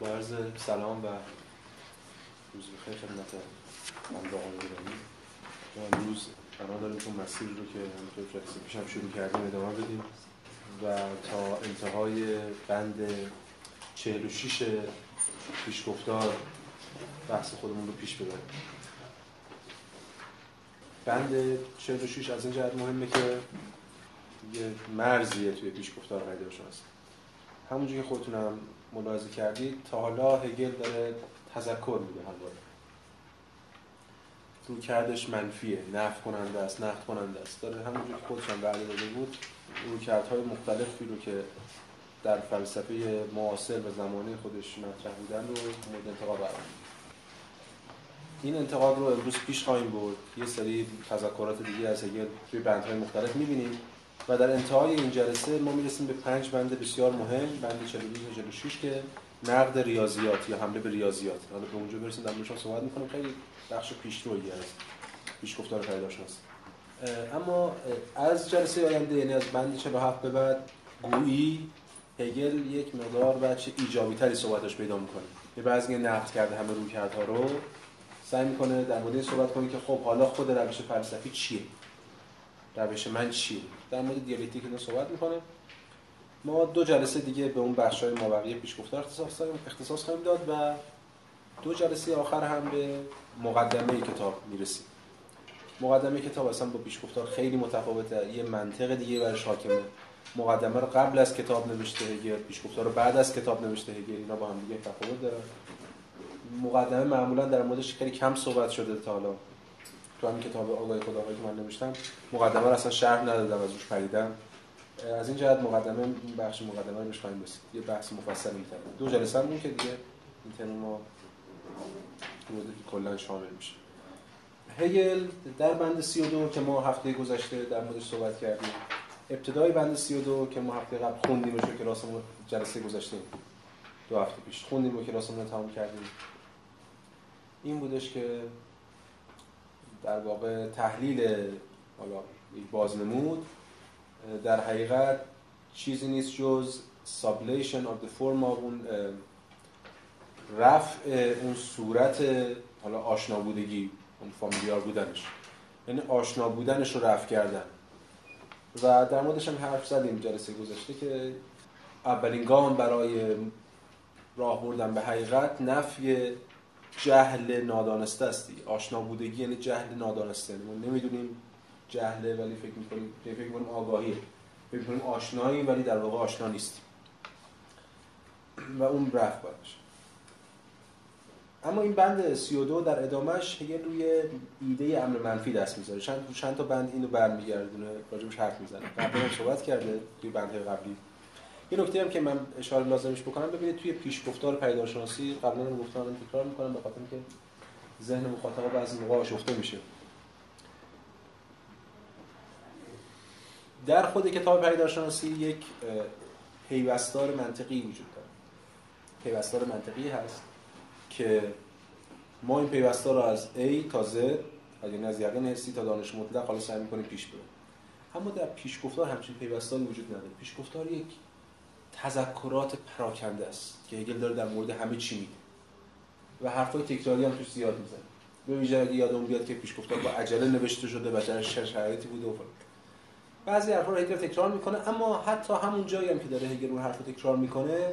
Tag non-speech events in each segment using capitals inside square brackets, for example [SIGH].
با عرض سلام و روز بخیر خدمت همراهان گرامی ما امروز قرار داریم که مسیر رو که همونطور جلسه پیشم شروع کردیم ادامه بدیم و تا انتهای بند 46 پیشگفتار بحث خودمون رو پیش ببریم. بند 46 از این جهت مهمه که یه مرزیه توی پیشگفتار پیدا شناسی همونجور که خودتونم ملاحظه کردید تا حالا هگل داره تذکر میده همواره رو کردش منفیه نف کننده است نقد کننده است. داره همونجور که خودش هم داده بود رو کردهای مختلفی رو که در فلسفه معاصر و زمانه خودش مطرح بودن رو مورد انتقاد قرار این انتقاد رو امروز پیش خواهیم برد. یه سری تذکرات دیگه از هگل توی بندهای مختلف می‌بینیم. و در انتهای این جلسه ما می‌رسیم به پنج بند بسیار مهم بند 42 و 46 که نقد ریاضیات یا حمله به ریاضیات. حالا به اونجا برسیم در موردش صحبت می‌کنم خیلی بخش پیشرویی از پیشگفتار پیداشناسی اما از جلسه آینده یعنی از بند 47 به بعد گویی هگل یک مقدار بچه ایجابی تری صحبتش پیدا می‌کنه. یه بعضی نقد کرده همه رویکردها رو سعی می‌کنه در مورد صحبت کنه که خب حالا خود روش فلسفی چیه؟ روش من چیه؟ در مورد دیالکتیک اینا صحبت می‌کنه ما دو جلسه دیگه به اون بخش های مابقی پیشگفتار اختصاص اختصاص خواهیم داد و دو جلسه آخر هم به مقدمه کتاب می‌رسیم. مقدمه کتاب اصلا با پیشگفتار خیلی متفاوته. یه منطق دیگه برش حاکمه. مقدمه رو قبل از کتاب نوشته هگل پیشگفتار رو بعد از کتاب نوشته هگل اینا با هم دیگه تفاوت دارن. مقدمه معمولا در موردش خیلی کم صحبت شده تا حالا. تو همین کتاب آگاهی خداوندی که من نوشتم مقدمه رو اصلا شرح ندادم از روش پریدم. از این جهت مقدمه بخش مقدمه رو بهش خواهیم رسید. یه بحث مفصل این دو جلسه هم که دیگه. این ترم ما کلا شامل میشه. هگل در بند 32 که ما هفته گذشته در موردش صحبت کردیم. ابتدای بند 32 که ما هفته قبل خوندیم و کلاسمون جلسه گذشته دو هفته پیش خوندیم و کلاسمون رو تمام کردیم. این بودش که در واقع تحلیل حالا بازنمود در حقیقت چیزی نیست جز سابلیشن form of اون رفع اون صورت حالا آشنا بودگی اون فامیلیار بودنش. یعنی آشنا بودنش رو رفع کردن. و در موردش هم حرف زدیم جلسه گذشته که اولین گام برای راه بردن به حقیقت نفی جهل نادانسته است آشنا بودگی یعنی جهل نادانسته. ما نمی‌دونیم جهله ولی فکر می‌کنیم فکر می‌کنیم آگاهیه. فکر می‌کنیم آشنایی ولی در واقع آشنا نیستیم. و اون رفت باید اما این بند 32 در ادامهش هگل روی ایده امر منفی دست می‌ذاره. چند چند تا بند اینو برمیگردونه راجبش حرف می‌زنه. قبلا صحبت کرده توی بندهای قبلی. یه نکته هم که من اشاره لازمش بکنم ببینید توی پیشگفتار پیداشناسی قبلا هم گفتم تکرار می‌کنم به خاطر اینکه ذهن مخاطب بعضی موقع آشفته میشه. در خود کتاب پیداشناسی یک پیوستار منطقی وجود داره. پیوستار منطقی هست که ما این پیوستار رو از A تا Z یعنی از یقین حسی تا دانش مطلق حالا سعی می‌کنیم پیش بریم. اما در پیشگفتار همچین پیوستاری وجود نداره. پیشگفتار یک تذکرات پراکنده است که هگل داره در مورد همه چی میگه. و حرفای تکراری هم توش زیاد می‌زنه. به ویژه اگه یادم بیاد که پیشگفتار با عجله نوشته شده و در شرایطی بوده و بعضی حرفا رو هگل تکرار می‌کنه اما حتی همون جایی هم که داره هگل اون حرف تکرار می‌کنه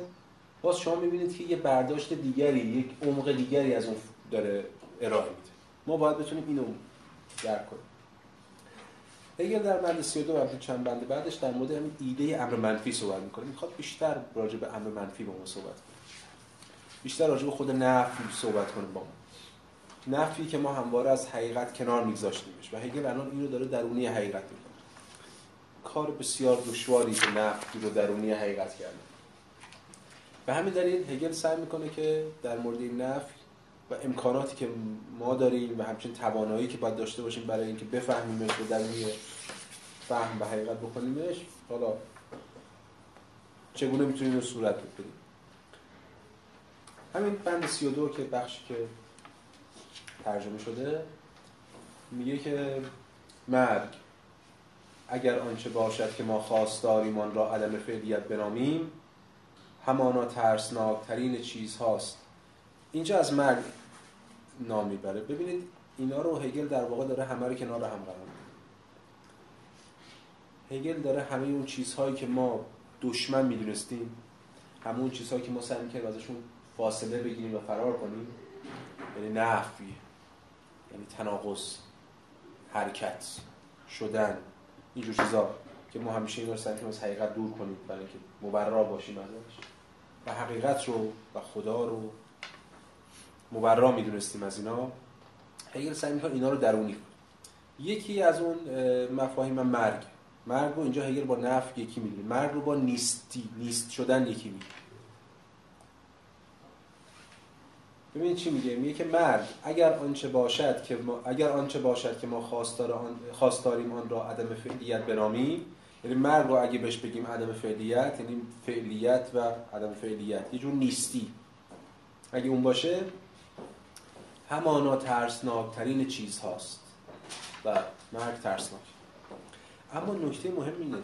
باز شما می‌بینید که یه برداشت دیگری یک عمق دیگری از اون داره ارائه میده. ما باید بتونیم اینو درک کنیم. هگل در بند 32 و چند بند بعدش در مورد همین ایده امر منفی صحبت می‌کنه. می‌خواد بیشتر راجع به امر منفی با ما صحبت کنه. بیشتر راجع به خود نفی صحبت کنه با ما. نفی که ما همواره از حقیقت کنار میگذاشتیمش و هگل الان اینو داره درونی حقیقت می‌کنه. کار بسیار دشواری که نفی رو درونی حقیقت کرده. به همین دلیل هگل سعی می‌کنه که در مورد این نفی و امکاناتی که ما داریم و همچنین توانایی که باید داشته باشیم برای اینکه بفهمیمش و درونی فهم و حقیقت بکنیمش حالا چگونه می‌تونیم رو صورت بدیم همین بند 32 که بخشی که ترجمه شده میگه که مرگ اگر آنچه باشد که ما خواستاریمان را عدم فعلیت بنامیم همانا ترسناکترین چیز هاست. اینجا از مرگ نام می‌بره ببینید اینا رو هگل در واقع داره همه رو کنار هم قرار هگل داره همه اون چیزهایی که ما دشمن می‌دونستیم همه اون چیزهایی که ما سعی می‌کردیم ازشون فاصله بگیریم و فرار کنیم یعنی نفی یعنی تناقض حرکت شدن اینجور چیزا که ما همیشه این رو سعی از حقیقت دور کنیم برای اینکه مبرا باشیم ازش. و حقیقت رو و خدا رو مبرا می‌دونستیم از اینا. هگل سعی می‌کنه اینا رو درونی کنه. یکی از اون مفاهیم مرگ. مرگ رو اینجا هگل با نفی یکی می‌دونه. مرگ رو با نیستی نیست شدن یکی می‌دونه. ببین چی میگه؟ میگه که مرگ اگر آنچه باشد که ما اگر آنچه باشد که ما خواستار آن خواستاریم آن را عدم فعلیت برامیم یعنی مرگ رو اگه بهش بگیم عدم فعلیت یعنی فعلیت و عدم فعلیت. یه جور نیستی. اگه اون باشه همانا ترسناکترین چیز هاست و مرگ ترسناک. اما نکته مهم اینه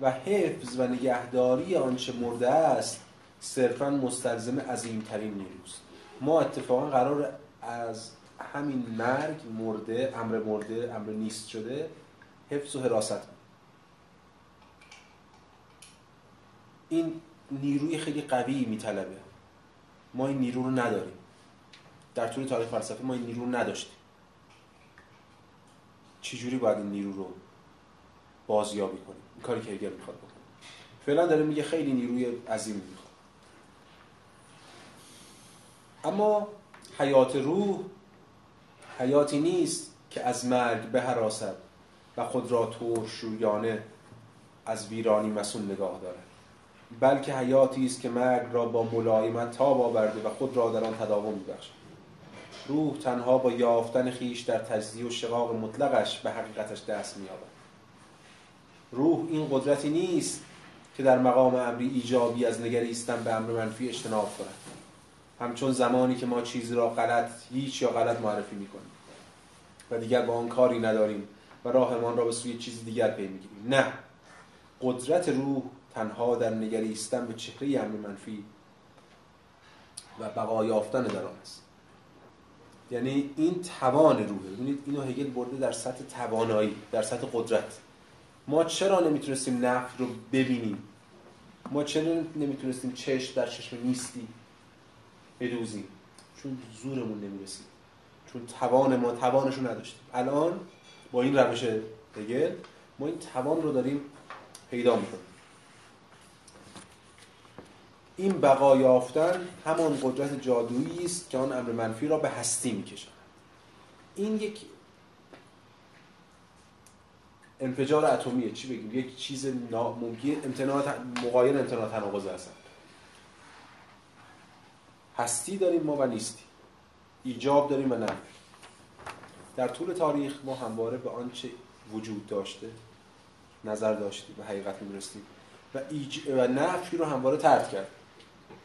و حفظ و نگهداری آنچه مرده است صرفا مستلزم عظیمترین نیروست. ما اتفاقا قرار از همین مرگ مرده امر مرده امر نیست شده حفظ و حراست این نیروی خیلی قوی میطلبه. ما این نیرو رو نداریم. در طول تاریخ فلسفه ما این نیرو رو نداشتیم. چجوری باید این نیرو رو بازیابی کنیم؟ این کاری که هگل می‌خواد بکنه. فعلا داره میگه خیلی نیروی عظیم می‌خواد. اما حیات روح حیاتی نیست که از مرگ بهراسد و خود را ترشویانه از ویرانی مسون نگاه دارد. بلکه حیاتی است که مرگ را با ملایمت تاب آورده و خود را در آن تداوم میبخشد. روح تنها با یافتن خیش در تجزیه و شقاق مطلقش به حقیقتش دست مییابد. روح این قدرتی نیست که در مقام امری ایجابی از نگریستن به امر منفی اجتناب کند. همچون زمانی که ما چیزی را غلط هیچ یا غلط معرفی می‌کنیم و دیگر با آن کاری نداریم و راهمان را به سوی چیز دیگر پی می‌گیریم. نه. قدرت روح تنها در نگریستن به چهره امر منفی و بقا یافتن در آن است. یعنی این توان روحه. ببینید اینو هگل برده در سطح توانایی در سطح قدرت. ما چرا نمی‌تونستیم نفت رو ببینیم؟ ما چرا نمی‌تونستیم چشم در چشم نیستی بدوزیم؟ چون زورمون نمی‌رسید. چون توان ما توانش رو نداشتیم. الان با این روش هگل ما این توان رو داریم پیدا می‌کنیم. این بقا یافتن همان قدرت جادویی است که آن امر منفی را به هستی می‌کشد این یک انفجار اتمیه. چی بگیم؟ یک چیز ممکن امتناع مقایر امتناع تناقض هستن. هستی داریم ما و نیستی. ایجاب داریم و نفی در طول تاریخ ما همواره به آنچه وجود داشته نظر داشتیم و حقیقت میرستیم و, ایج... و نفی رو همواره ترد کرد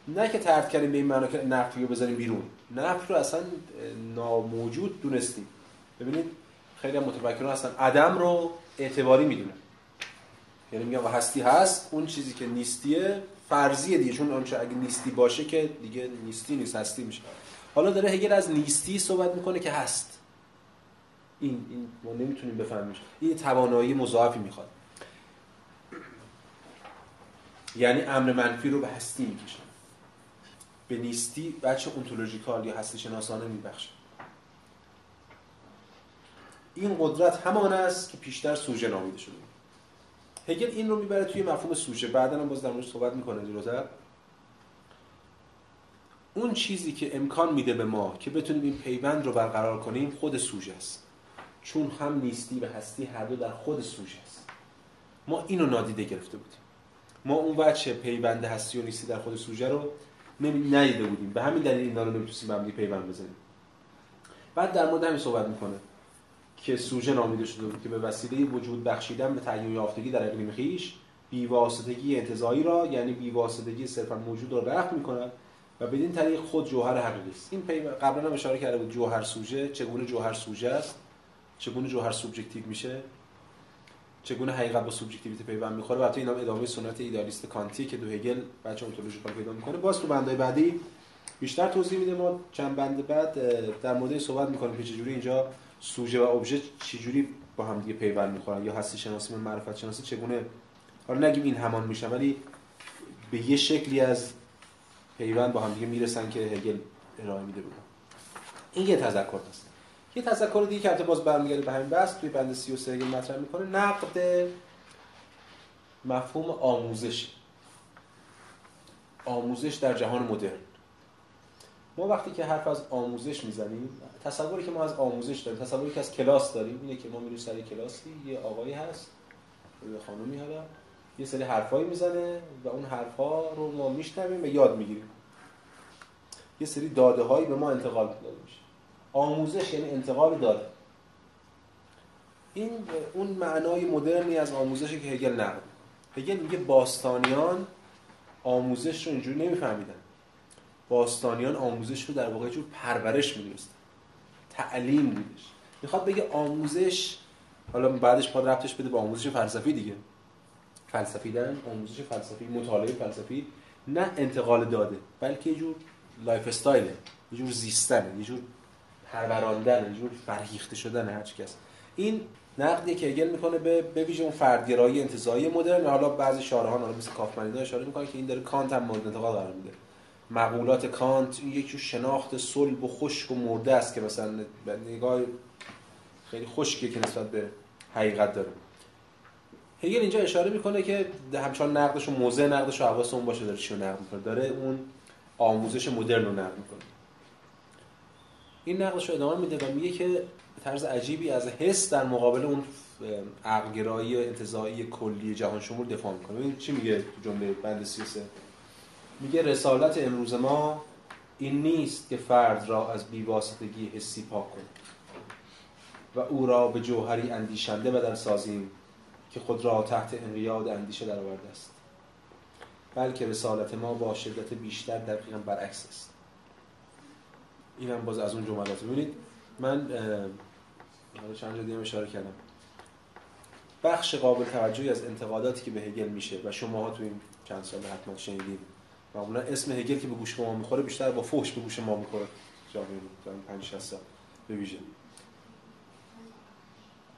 نه که ترد کردیم به این معنا که نفی رو بذاریم بیرون. نفی رو اصلا ناموجود دونستیم. ببینید خیلی متفکران هستن. عدم رو اعتباری می‌دونن یعنی میگن هستی هست اون چیزی که نیستیه فرضیه دیگه. چون آنچه اگه نیستی باشه که دیگه نیستی نیست هستی میشه. حالا داره هگل از نیستی صحبت می‌کنه که هست. این, این ما نمی‌تونیم بفهمیم. این توانایی مضاعفی می‌خواد. یعنی امر منفی رو به هستی می‌کشه. به نیستی بچه اونتولوژیکال یا هستی شناسانه میبخشه. این قدرت همان است که پیشتر سوژه نامیده شده. هگل این رو می‌بره توی مفهوم سوژه. بعدا هم باز در موردش صحبت می‌کنه جلوتر. اون چیزی که امکان میده به ما که بتونیم این پیوند رو برقرار کنیم خود سوژه است. چون هم نیستی و هستی هر دو در خود سوژه است. ما اینو نادیده گرفته بودیم. ما اون بچه پیوند هستی و نیستی در خود سوژه رو ندیده بودیم. به همین دلیل اینا رو نمی‌تونستیم به پیوند بزنیم. بعد در مورد همین صحبت می‌کنه که سوژه نامیده شده بود که به وسیله وجود بخشیدن به تعیین یافتگی در اقلیم خیش بیواسطگی انتزاعی را یعنی بیواسطگی صرفا موجود را رفع می‌کند و بدین طریق خود جوهر حقیقی است. این قبلا هم اشاره کرده بود جوهر سوژه چگونه جوهر سوژه است چگونه جوهر سوبژکتیو میشه. چگونه حقیقت با سوبژکتیویته پیوند می‌خوره؟ البته اینا ادامه سنت ایدالیست کانتی که دو هگل بچه اونتولوژی پیدا می‌کنه. باز تو بندای بعدی بیشتر توضیح میده. ما چند بند بعد در مورد صحبت می‌کنیم که چجوری اینجا سوژه و ابژه چجوری با هم دیگه پیوند می‌خورن. یا هستی شناسی و معرفت شناسی چگونه؟ حالا نگیم این همان میشن ولی به یه شکلی از پیوند با هم دیگه می‌رسن که هگل ارائه میده بود این یه تذکر است یه تذکر دیگه که باز برمیگرده به همین بحث توی بند 33 هگل مطرح می‌کنه نقد مفهوم آموزش آموزش در جهان مدرن. ما وقتی که حرف از آموزش می‌زنیم تصوری که ما از آموزش داریم تصوری که از کلاس داریم اینه که ما میریم سر کلاسی یه آقایی هست یه خانومی حالا یه سری حرفایی می‌زنه و اون حرفها رو ما میشنویم و یاد می‌گیریم. یه سری داده هایی به ما انتقال داده میشه آموزش یعنی انتقال داده این اون معنای مدرنی از آموزشی که هگل نقد. هگل میگه باستانیان آموزش رو اینجوری نمیفهمیدن. باستانیان آموزش رو در واقع جور پرورش می‌دونستن. تعلیم بودش. می‌خواد بگه آموزش حالا بعدش پاد ربطش بده به آموزش فلسفی دیگه. فلسفیدن آموزش فلسفی مطالعه فلسفی. نه انتقال داده بلکه یه جور lifestyle ه یه جور زیستنه یه جور پروراندن جور فرهیخته شدن هر کس این نقدی که هگل می‌کنه به به ویژه اون فردگرایی انتزاعی مدرن. حالا بعضی شارحان حالا مثل کافمن اینا اشاره می‌کنه که این داره کانت هم مورد انتقاد قرار میده. مقولات کانت این یکی شناخت صلب و خشک و مرده است که مثلا نگاه خیلی خشکی که نسبت به حقیقت داره. هگل اینجا اشاره می‌کنه که همچنان نقدش و موضع نقدش و حواس اون باشه داره چی نقد می‌کنه. داره اون آموزش مدرن رو نقد می‌کنه. این نقدش رو ادامه میده و میگه که طرز عجیبی از حس در مقابل اون عقلگرایی و انتزاعی کلی جهان شمول دفاع می‌کنه. این چی میگه تو جمله بند 33 میگه رسالت امروز ما این نیست که فرد را از بیواسطگی حسی پاک کنیم و او را به جوهری اندیشنده بدل سازیم که خود را تحت انقیاد اندیشه درآورده است. بلکه رسالت ما با شدت بیشتر دقیقا برعکس است. این هم باز از اون جملات ببینید من چند جا دیگه اشاره کردم. بخش قابل توجهی از انتقاداتی که به هگل میشه و شما ها تو این چند سال حتما شنیدید. معمولا اسم هگل که به گوش ما می‌خوره بیشتر با فوش به گوش ما می‌خوره. جامعه 5 6 سال به ویژه.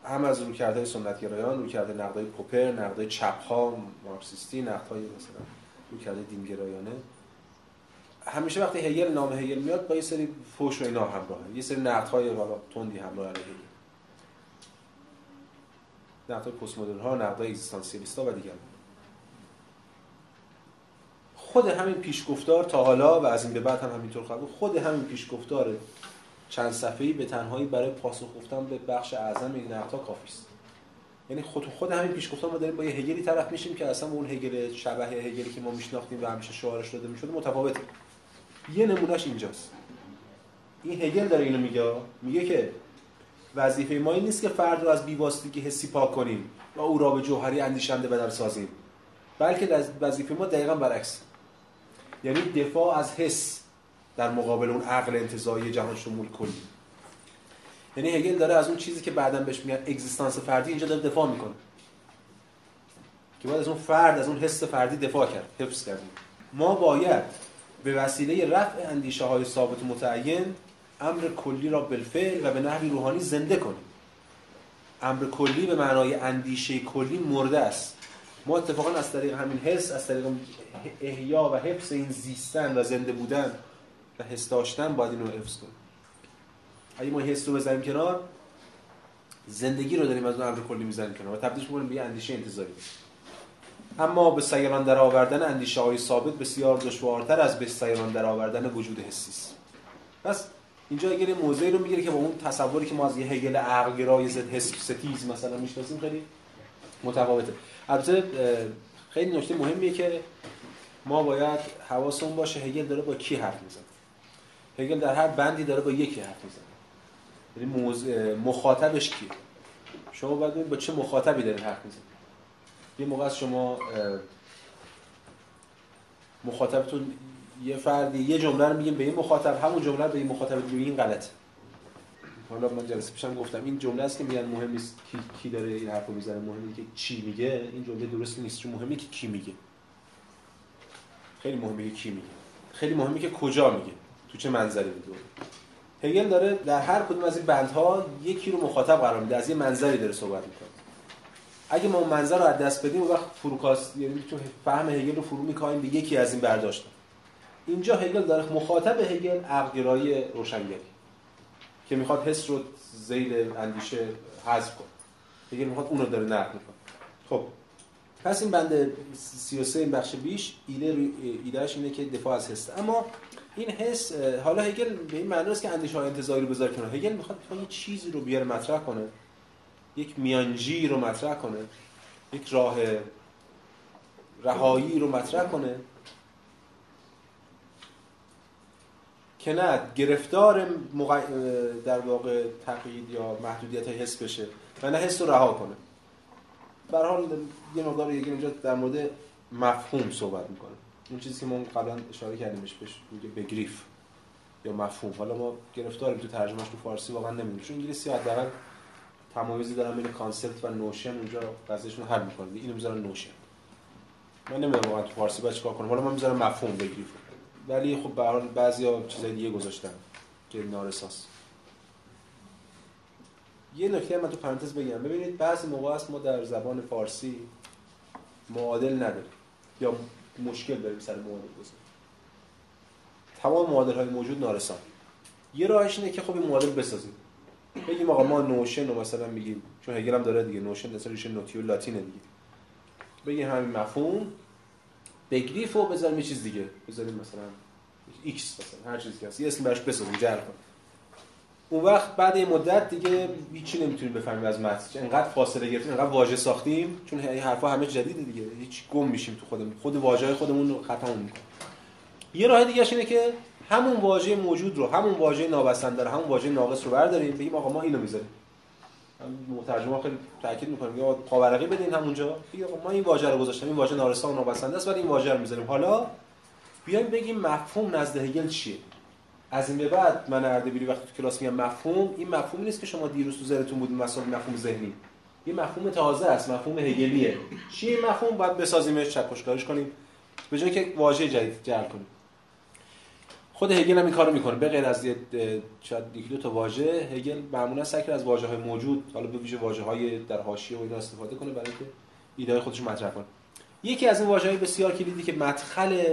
هم از رویکردهای سنتگرایان رویکرد نقدای پوپر نقدای چپ ها مارکسیستی نقدهای مثلا رویکرد دینگرایانه همیشه وقتی هگل نام هگل میاد با یه سری فوش و اینا همراهه یه سری نقدهای والا تندی همراه علیه هگل. نقدهای پست مدرن ها نقدهای و دیگر خود همین پیشگفتار تا حالا و از این به بعد هم همینطور خواهد خود همین پیشگفتار چند صفحه‌ای به تنهایی برای پاسخ گفتن به بخش اعظم این نقدها کافی است. یعنی خود خود همین پیشگفتار ما داریم با یه هگلی طرف میشیم که اصلا اون هگل شبه هگلی که ما میشناختیم و همیشه شعارش داده می‌شد متفاوته. یه نمونهش اینجاست. این هگل داره اینو میگه میگه که وظیفه ما این نیست که فرد رو از بی‌واسطگی حسی پاک کنیم و او را به جوهری اندیشنده بدل سازیم بلکه وظیفه ما دقیقا برعکس. یعنی دفاع از حس در مقابل اون عقل انتزاعی جهان شمول کلی یعنی هگل داره از اون چیزی که بعدا بهش میگن اگزیستانس فردی اینجا داره دفاع می‌کنه. که باید از اون فرد از اون حس فردی دفاع کرد حفظ کردیم ما باید به وسیله رفع اندیشه های ثابت متعین امر کلی را بالفعل و به نحوی روحانی زنده کنیم. امر کلی به معنای اندیشه کلی مرده است. ما اتفاقا از طریق همین حس از طریق احیا و حفظ این زیستن و زنده بودن و حس داشتن باید اینو حفظ کنیم. اگه ما حس رو بزنیم کنار زندگی رو داریم از اون امر کلی می‌زنیم کنار و تبدیلش می‌کنیم به اندیشه انتظاری اما به سیران در آوردن اندیشه های ثابت بسیار دشوارتر از به سیران در آوردن وجود حسی است. پس اینجا اگر موضعی رو می‌گیره که با اون تصوری که ما از یه هگل عقلگرای ضد حس ستیز مثلا می‌شناسیم خیلی متفاوته. البته خیلی نکته مهمیه که ما باید حواسمون باشه هگل داره با کی حرف می‌زنه. هگل در هر بندی داره با یکی حرف می‌زنه. یعنی مخاطبش کیه؟ شما باید با چه مخاطبی دارید حرف می‌زنید. یه موقع از شما مخاطبتون یه فردی یه جمله رو میگیم به این مخاطب همون جمله به این مخاطب دیگه این غلطه حالا من جلسه پیشم گفتم این جمله است که میگن مهم نیست کی, کی داره این حرفو می‌زنه مهمه که چی میگه. این جمله درست نیست چون مهمه که کی میگه. خیلی مهمه که کی میگه. خیلی مهمه که کجا میگه. تو چه منظری میگه هگل داره در هر کدوم از این بندها یکی رو مخاطب قرار میده از یه منظری داره صحبت می‌کنه. اگه ما منظر رو از دست بدیم وقت فروکاست یعنی تو فهم هگل رو فرو می‌کنیم به یکی از این برداشت. اینجا هگل داره مخاطب هگل عقلگرایی روشنگری که می‌خواد حس رو زیل اندیشه حذف کنه. هگل می‌خواد اون رو داره نقد می‌کنه. خب پس این بند 33 این بخش بیش ایده ایدهش اینه که دفاع از حس. اما این حس حالا هگل به این معنی است که اندیشه های انتزاعی رو بذاره کنه هگل می‌خواد یه چیزی رو بیاره مطرح کنه. یک میانجی رو مطرح کنه یک راه رهایی رو مطرح کنه. که نه گرفتار مغ... در واقع تقیید یا محدودیت های حس بشه و نه حس رو رها کنه. بر حال یه مقدار یکی اینجا در مورد مفهوم صحبت می‌کنه. اون چیزی که ما قبلا اشاره کردیمش بهش میگه بگریف یا مفهوم. حالا ما گرفتاریم تو ترجمهش تو فارسی واقعا نمی‌دونیم چون انگلیسی حداقل تمایزی دارن بین concept و notion اونجا قضیهشون حل می‌کنه اینو می‌ذارن notion. من نمی‌دونم واقعا تو فارسی باید چیکار کنم. حالا من می‌ذارم مفهوم Begriff ولی خب به حال بعضیا چیزای دیگه گذاشتن که نارساست. یه نکته من تو پرانتز بگم. ببینید بعضی موقع است ما در زبان فارسی معادل نداریم. یا مشکل داریم سر معادل گذاری. تمام معادل های موجود نارسان. یه راهش اینه که خب این معادل بسازیم. بگیم آقا ما notion رو مثلا میگیم چون هگل هم داره دیگه notion مثلا ریشه notio لاتینه دیگه. بگیم همین مفهوم. Begriff و بذاریم یه چیز دیگه. بذاریم مثلا X مثلا هر چیزی که هست. یه اسم براش بسازیم جعل کنیم اون وقت بعد یه مدت دیگه هیچی نمی‌تونیم بفهمیم از متن. انقدر فاصله گرفتیم انقدر واژه ساختیم چون این حرفا همه جدیده دیگه. هیچ گم میشیم تو خودمون. خود واژه خودمون رو خطا می‌کنیم یه راه دیگه اینه که همون واژه موجود رو همون واژه نابسنده رو همون واژه ناقص رو برداریم بگیم آقا ما اینو می‌ذاریم. مترجم خیلی تاکید می‌کنیم یا پاورقی بدین همونجا. بگیم آقا ما این واژه رو گذاشتیم این واژه نارسا و نابسنده است ولی این واژه رو می‌ذاریم. حالا بیایم بگیم مفهوم نزد هگل چیه؟ از این به بعد من اردبیلی وقتی تو کلاس میگم مفهوم این مفهومی نیست که شما دیروز تو ذهنتون بود مثلا مفهوم ذهنی. این مفهوم تازه است مفهوم هگلیه. این مفهوم؟ باید بسازیمش چکشکاریش کنیم. به جای که واژه جدید جعل کنیم. خود هگل هم این کارو می‌کنه. به غیر از شاید یک دو تا واژه هگل معمولا سعی از واژه های موجود حالا به ویژه واژه های در حاشیه و اینا استفاده کنه برای اینکه ایده خودش مطرح کنه. یکی از این واژه های بسیار کلیدی که مدخل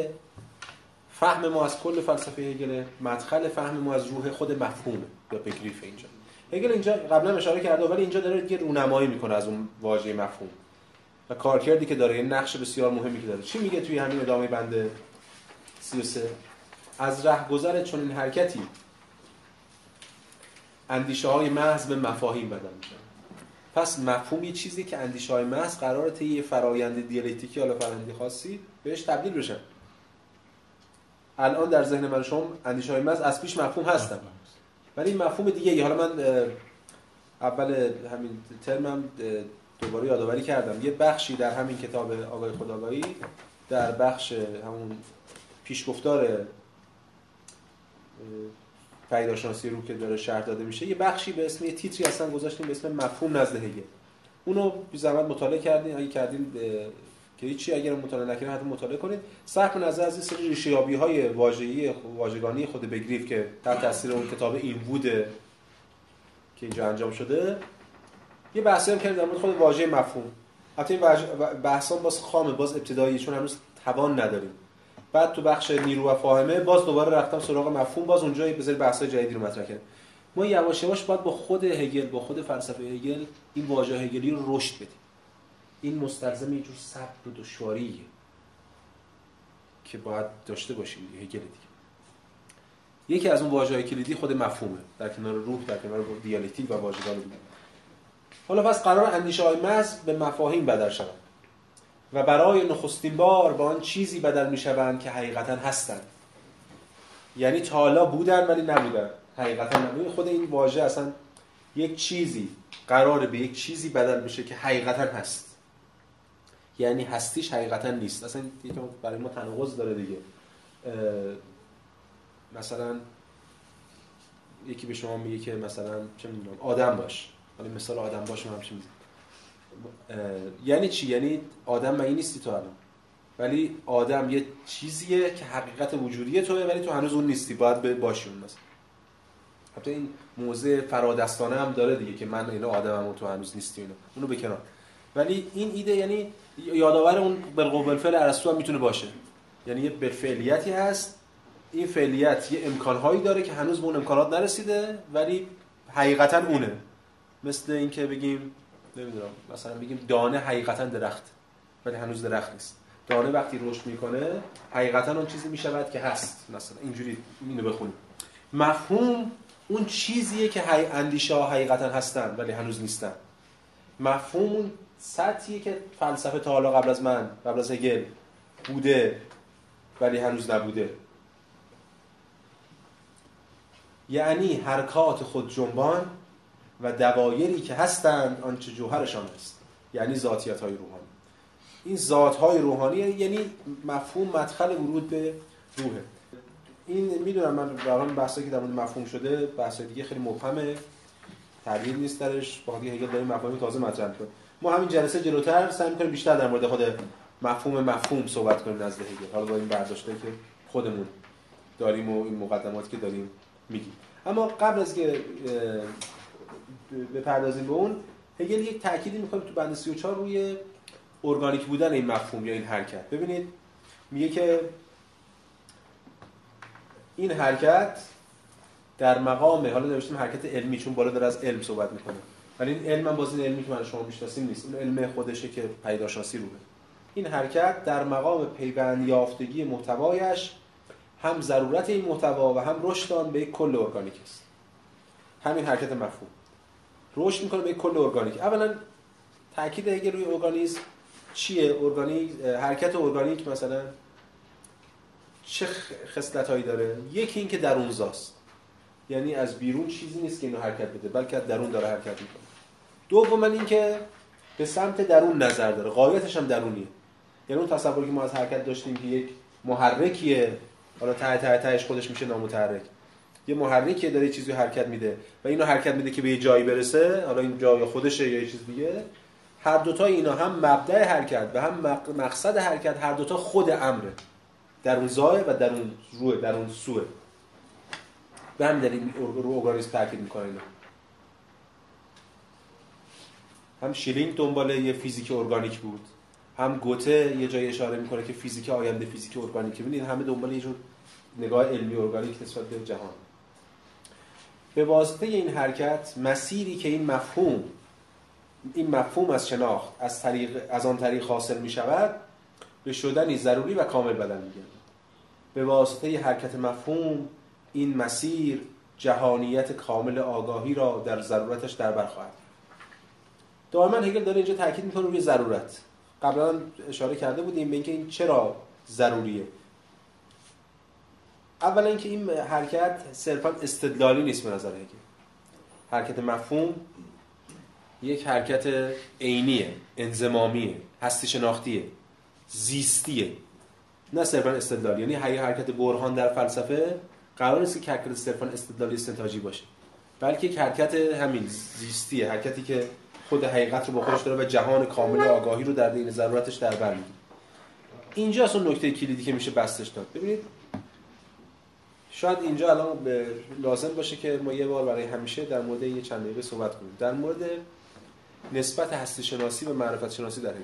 فهم ما از کل فلسفه هگل مدخل فهم ما از روح خود مفهوم یا بگریف اینجا. هگل اینجا قبلا اشاره کرده ولی اینجا داره دیگه رونمایی می‌کنه از اون واژه مفهوم. و کارکردی که داره یه نقش بسیار مهمی که داره. چی میگه توی همین ادامه بند 33 از رهگذر این حرکتی اندیشه های محض به مفاهیم بدن میشن. پس مفهوم یه چیزی که اندیشه های محض قرار طی یه فرایند دیالکتیکی حالا فرآیندی خاصی بهش تبدیل بشن. الان در ذهن من شما اندیشه های محض از پیش مفهوم هستن. ولی مفهوم دیگه حالا من اول همین ترمم دوباره یادآوری کردم. یه بخشی در همین کتاب آقای خداگاهی در بخش همون پیشگفتار پیداشناسی رو که داره شرح داده میشه یه بخشی به اسم یه تیتری اصلا گذاشتیم به اسم مفهوم نزد هگل. اونو بی زحمت مطالعه کردین اگه کردین که هیچی اگر مطالعه نکردین حتما مطالعه کنید صرف نظر از این سری ریشه یابی های واژگانی خود بگریف که تحت تاثیر اون کتاب این بوده که اینجا انجام شده. یه بحثی هم کردیم در مورد خود واژه مفهوم. حتی این بحثا باز خامه باز ابتدایی چون هنوز توان نداریم. بعد تو بخش نیرو و فاهمه باز دوباره رفتم سراغ مفهوم باز اونجا بذار بحث جدیدی رو مطرح کردم ما یواش یواش باید با خود هگل با خود فلسفه هگل این واژه هگلی رو رشد بدیم. این مستلزم یه جور صبر و دشواریه که باید داشته باشیم هگل دیگه. یکی از اون واژه‌های کلیدی خود مفهومه. در کنار روح در کنار دیالکتیک و واژگان. حالا پس قرار اندیشه های به مفاهیم بدل شود و برای نخستین بار با آن چیزی بدل می‌شوند که حقیقتا هستند. یعنی حالا بودن ولی نبودن حقیقتا نبودن خود این واژه اصلا یک چیزی قرار به یک چیزی بدل بشه که حقیقتا هست. یعنی هستیش حقیقتا نیست. اصلا برای ما تناقض داره دیگه. مثلا یکی به شما میگه که مثلا چه می‌دونم آدم باش. حالا مثال آدم باش هم همچین یعنی چی؟ یعنی آدم مگه نیستی تو الان؟ ولی آدم یه چیزیه که حقیقت وجودی توه ولی تو هنوز اون نیستی. باید باشی اون مثلا. حتی این موضع فرادستانه هم داره دیگه که من اینا آدمم تو هنوز نیستی اینا. اونو بکنار ولی این ایده یعنی یادآور اون بالقوه فعل ارسطو هم می‌تونه باشه. یعنی یه بالفعلیتی هست. این فعلیت یه امکانهایی داره که هنوز به اون امکانات نرسیده ولی حقیقتا اونه. مثل اینکه بگیم نمی‌دونم. مثلا بگیم دانه حقیقتا درخت ولی هنوز درخت نیست. دانه وقتی رشد می‌کنه حقیقتا اون چیزی می‌شود که هست. مثلا اینجوری اینو بخونیم. مفهوم اون چیزیه که اندیشه ها حقیقتا هستن ولی هنوز نیستن. مفهوم اون سطحیه که فلسفه تا حالا قبل از من قبل از هگل بوده ولی هنوز نبوده. یعنی حرکات خود جنبان و دوایری که هستند آنچه جوهرشان است یعنی ذاتیت های روحانی. این ذات های روحانی یعنی مفهوم مدخل ورود به روحه. این می‌دونم من واقعا بحثی که در مورد مفهوم شده بحث دیگه خیلی مبهمه. تغییر نیست درش. با اینکه هگل داریم مفاهیم تازه مطرح کنه ما همین جلسه جلوتر سعی می‌کنیم بیشتر در مورد خود مفهوم مفهوم صحبت کنیم نزد هگل حالا با این برداشته که خودمون داریم و این مقدماتی که داریم میگیم. اما قبل از که بپردازیم به اون هگل یک تأکیدی می‌کنه تو بند 34 روی ارگانیک بودن این مفهوم یا این حرکت. ببینید میگه که این حرکت در مقام حالا نوشتیم حرکت علمی چون بالا داره از علم صحبت می‌کنه. ولی این علم هم باز علمی که من شما می‌شناسیم نیست. اون علم خودشه که پیداشناسی روه این حرکت در مقام پیوند یافتگی محتوایش هم ضرورت این محتوا و هم رشد آن به کل ارگانیک است. همین حرکت مفهوم. رشد می‌کنه به کل ارگانیک. اولا تاکید هگل روی ارگانیسم چیه؟ ارگانیک حرکت ارگانیک مثلا چه خصلت هایی داره؟ یکی اینکه درون زاست. یعنی از بیرون چیزی نیست که اینو حرکت بده بلکه درون داره حرکت می‌کنه. دوم اینکه به سمت درون نظر داره. قایتش هم درونیه. یعنی اون تصوری که ما از حرکت داشتیم که یک محرکیه حالا ته ته تهش خودش میشه نامتحرک. یه محرکیه داره چیزی حرکت میده و اینو حرکت میده که به یه جایی برسه حالا این جای خودشه یا یه چیز دیگه هر دوتا اینا هم مبدع حرکت و هم مقصد حرکت هر دوتا خود امره. در اون زای و در اون روه در اون سوه. به همین دلیل رو ارگانیسم تاکید می‌کنه اینا. هم شیلینگ دنبال یه فیزیک ارگانیک بود. هم گوته یه جای اشاره می‌کنه که فیزیک آینده فیزیک ارگانیک. ببینید همه دنبال یه جور نگاه علمی ارگانیک نسبت به جهان. به واسطه این حرکت مسیری که این مفهوم این مفهوم از شناخت از, طریق، از آن طریق حاصل می شود به شدنی ضروری و کامل بدن میگن به واسطه حرکت مفهوم این مسیر جهانیت کامل آگاهی را در ضرورتش در بر خواهد دائما هگل داره اینجا تاکید می‌کنه روی ضرورت. قبلا اشاره کرده بودیم به اینکه این چرا ضروریه. اولا اینکه این حرکت صرفا استدلالی نیست به نظر هگل حرکت مفهوم یک حرکت عینیه انزمامیه هستی شناختیه زیستیه. نه صرفا استدلالی. یعنی هی حرکت برهان در فلسفه قرار نیست که حرکت صرفا استدلالی استنتاجی باشه. بلکه یک حرکت همین زیستیه حرکتی که خود حقیقت رو با خودش داره و جهان کامل آگاهی رو در دین ضرورتش در بر اینجا اون نکته کلیدی که میشه بستش داد. ببینید شاید اینجا الان لازم باشه که ما یه بار برای همیشه در مورد یه چند دقیقه صحبت کنیم. در مورد نسبت هستی شناسی و معرفت شناسی در هگل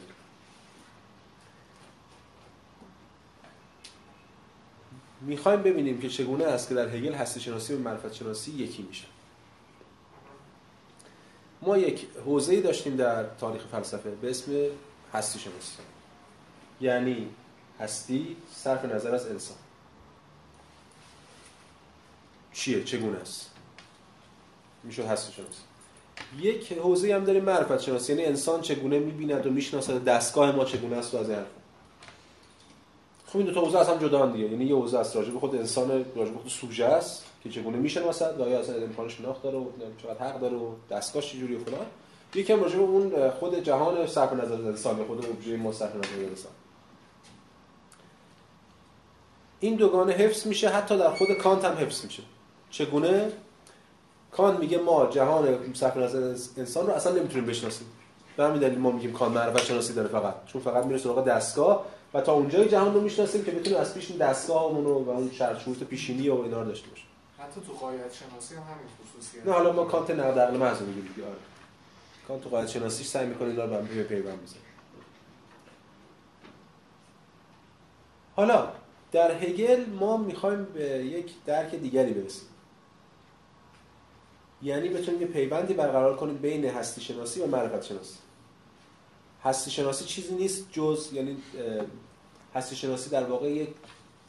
می‌خوایم ببینیم که چگونه است که در هگل هستی شناسی و معرفت شناسی یکی میشه. ما یک حوزه‌ای داشتیم در تاریخ فلسفه به اسم هستی شناسی یعنی هستی صرف نظر از انسان. چیه؟ چگونه است؟ میشه هستی شناسی یک حوزه هم داریم معرفت شناسی یعنی انسان چگونه می‌بیند و می‌شناسد دستگاه ما چگونه است و از این خب این دو تا حوزه اصلا جدا دیگه. یعنی یه حوزه است راجع به خود انسان راجع به خود سوژه است که چگونه می‌شناسد و آیا اصلا امکان شناخت داره و چقدر حق داره و دستگاه چجوری و فلان. یکم راجع به اون خود جهان صرف نظر انسان خود ابژه ما صرف نظر انسان. این دوگانه حفظ میشه حتی در خود کانت هم حفظ میشه. چگونه؟ کان میگه ما جهان صرف نظر انسان رو اصلا نمی‌تونیم بشناسیم. به همین دلیل ما میگیم کان معرفت شناسی داره فقط. چون فقط میره سراغ دستگاه و تا اونجای جهان رو می‌شناسیم که بتونیم از پیش دستگاهمون رو و اون شرط شروط پیشینی و اینا رو داشته باشیم. حتی تو قایت شناسی هم همین خصوصیت نه حالا ما کانت نقد عقل محض میگیم دیگه آره. کانت تو قایت شناسیش سعی می‌کنه اینا رو به هم پیوند بزنه. حالا در هگل ما می‌خوایم به یک درک دیگری برسیم. یعنی بتونیم یه پیوندی برقرار کنیم بین هستی شناسی و معرفت شناسی هستی شناسی چیزی نیست جز یعنی هستی شناسی در واقع یک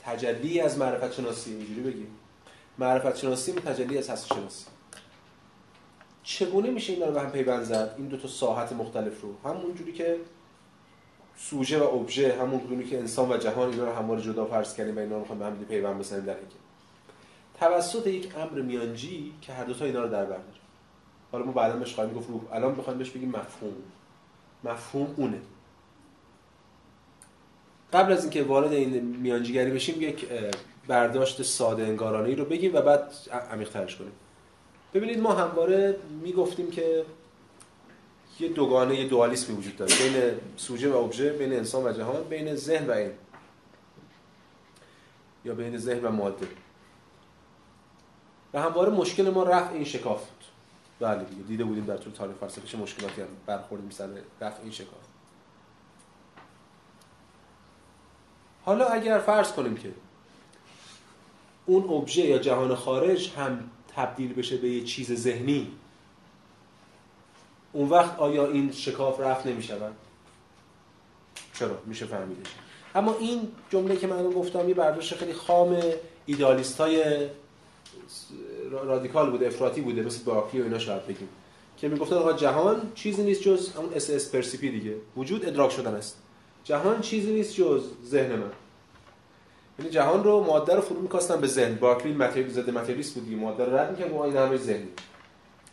تجلی از معرفت شناسی اینجوری بگیم. معرفت شناسی تجلی از هستی شناسی چگونه میشه اینا رو به هم پیوند زد؟ این دو تا ساحت مختلف رو. همون جوری که سوژه و ابژه همون که انسان و جهان اینا رو همواره جدا فرض کردیم و اینا رو می‌خوایم به هم پیوند بزنیم در توسط یک امر میانجی که هر دو تا اینا رو در بر حالا ما بعدا بهش خواهیم گفت روح الان می‌خوایم بهش بگیم مفهوم. مفهوم اونه. قبل از اینکه وارد این میانجیگری بشیم یک برداشت ساده انگارانه رو بگیم و بعد عمیق ترش کنیم. ببینید ما همواره می‌گفتیم که یه دوگانه یه دوالیسمی وجود داره بین سوژه و ابژه بین انسان و جهان بین ذهن و این یا بین ذهن و ماده. و همواره مشکل ما رفع این شکاف بود بله دیگه دیده بودیم در طول تاریخ فلسفه چه مشکلاتی هم برخوردیم سر رفع این شکاف حالا اگر فرض کنیم که اون ابژه یا جهان خارج هم تبدیل بشه به یه چیز ذهنی اون وقت آیا این شکاف رفع نمی شود؟ چرا؟ میشه فهمیدش اما این جمله که من گفتم یه برداشت خیلی خام ایدالیست های رادیکال بوده افراطی بوده مثل بارکلی و اینا شاید بگیم. که می‌گفتن آقا جهان چیزی نیست جز اون esse est percipi دیگه. وجود ادراک شدن است. جهان چیزی نیست جز ذهن من. یعنی جهان رو ماده رو فرو می‌کاستن به ذهن. باکلی متریال زده متریالیست بود دیگه ماده رو رد می‌کرد و این همه ذهنی.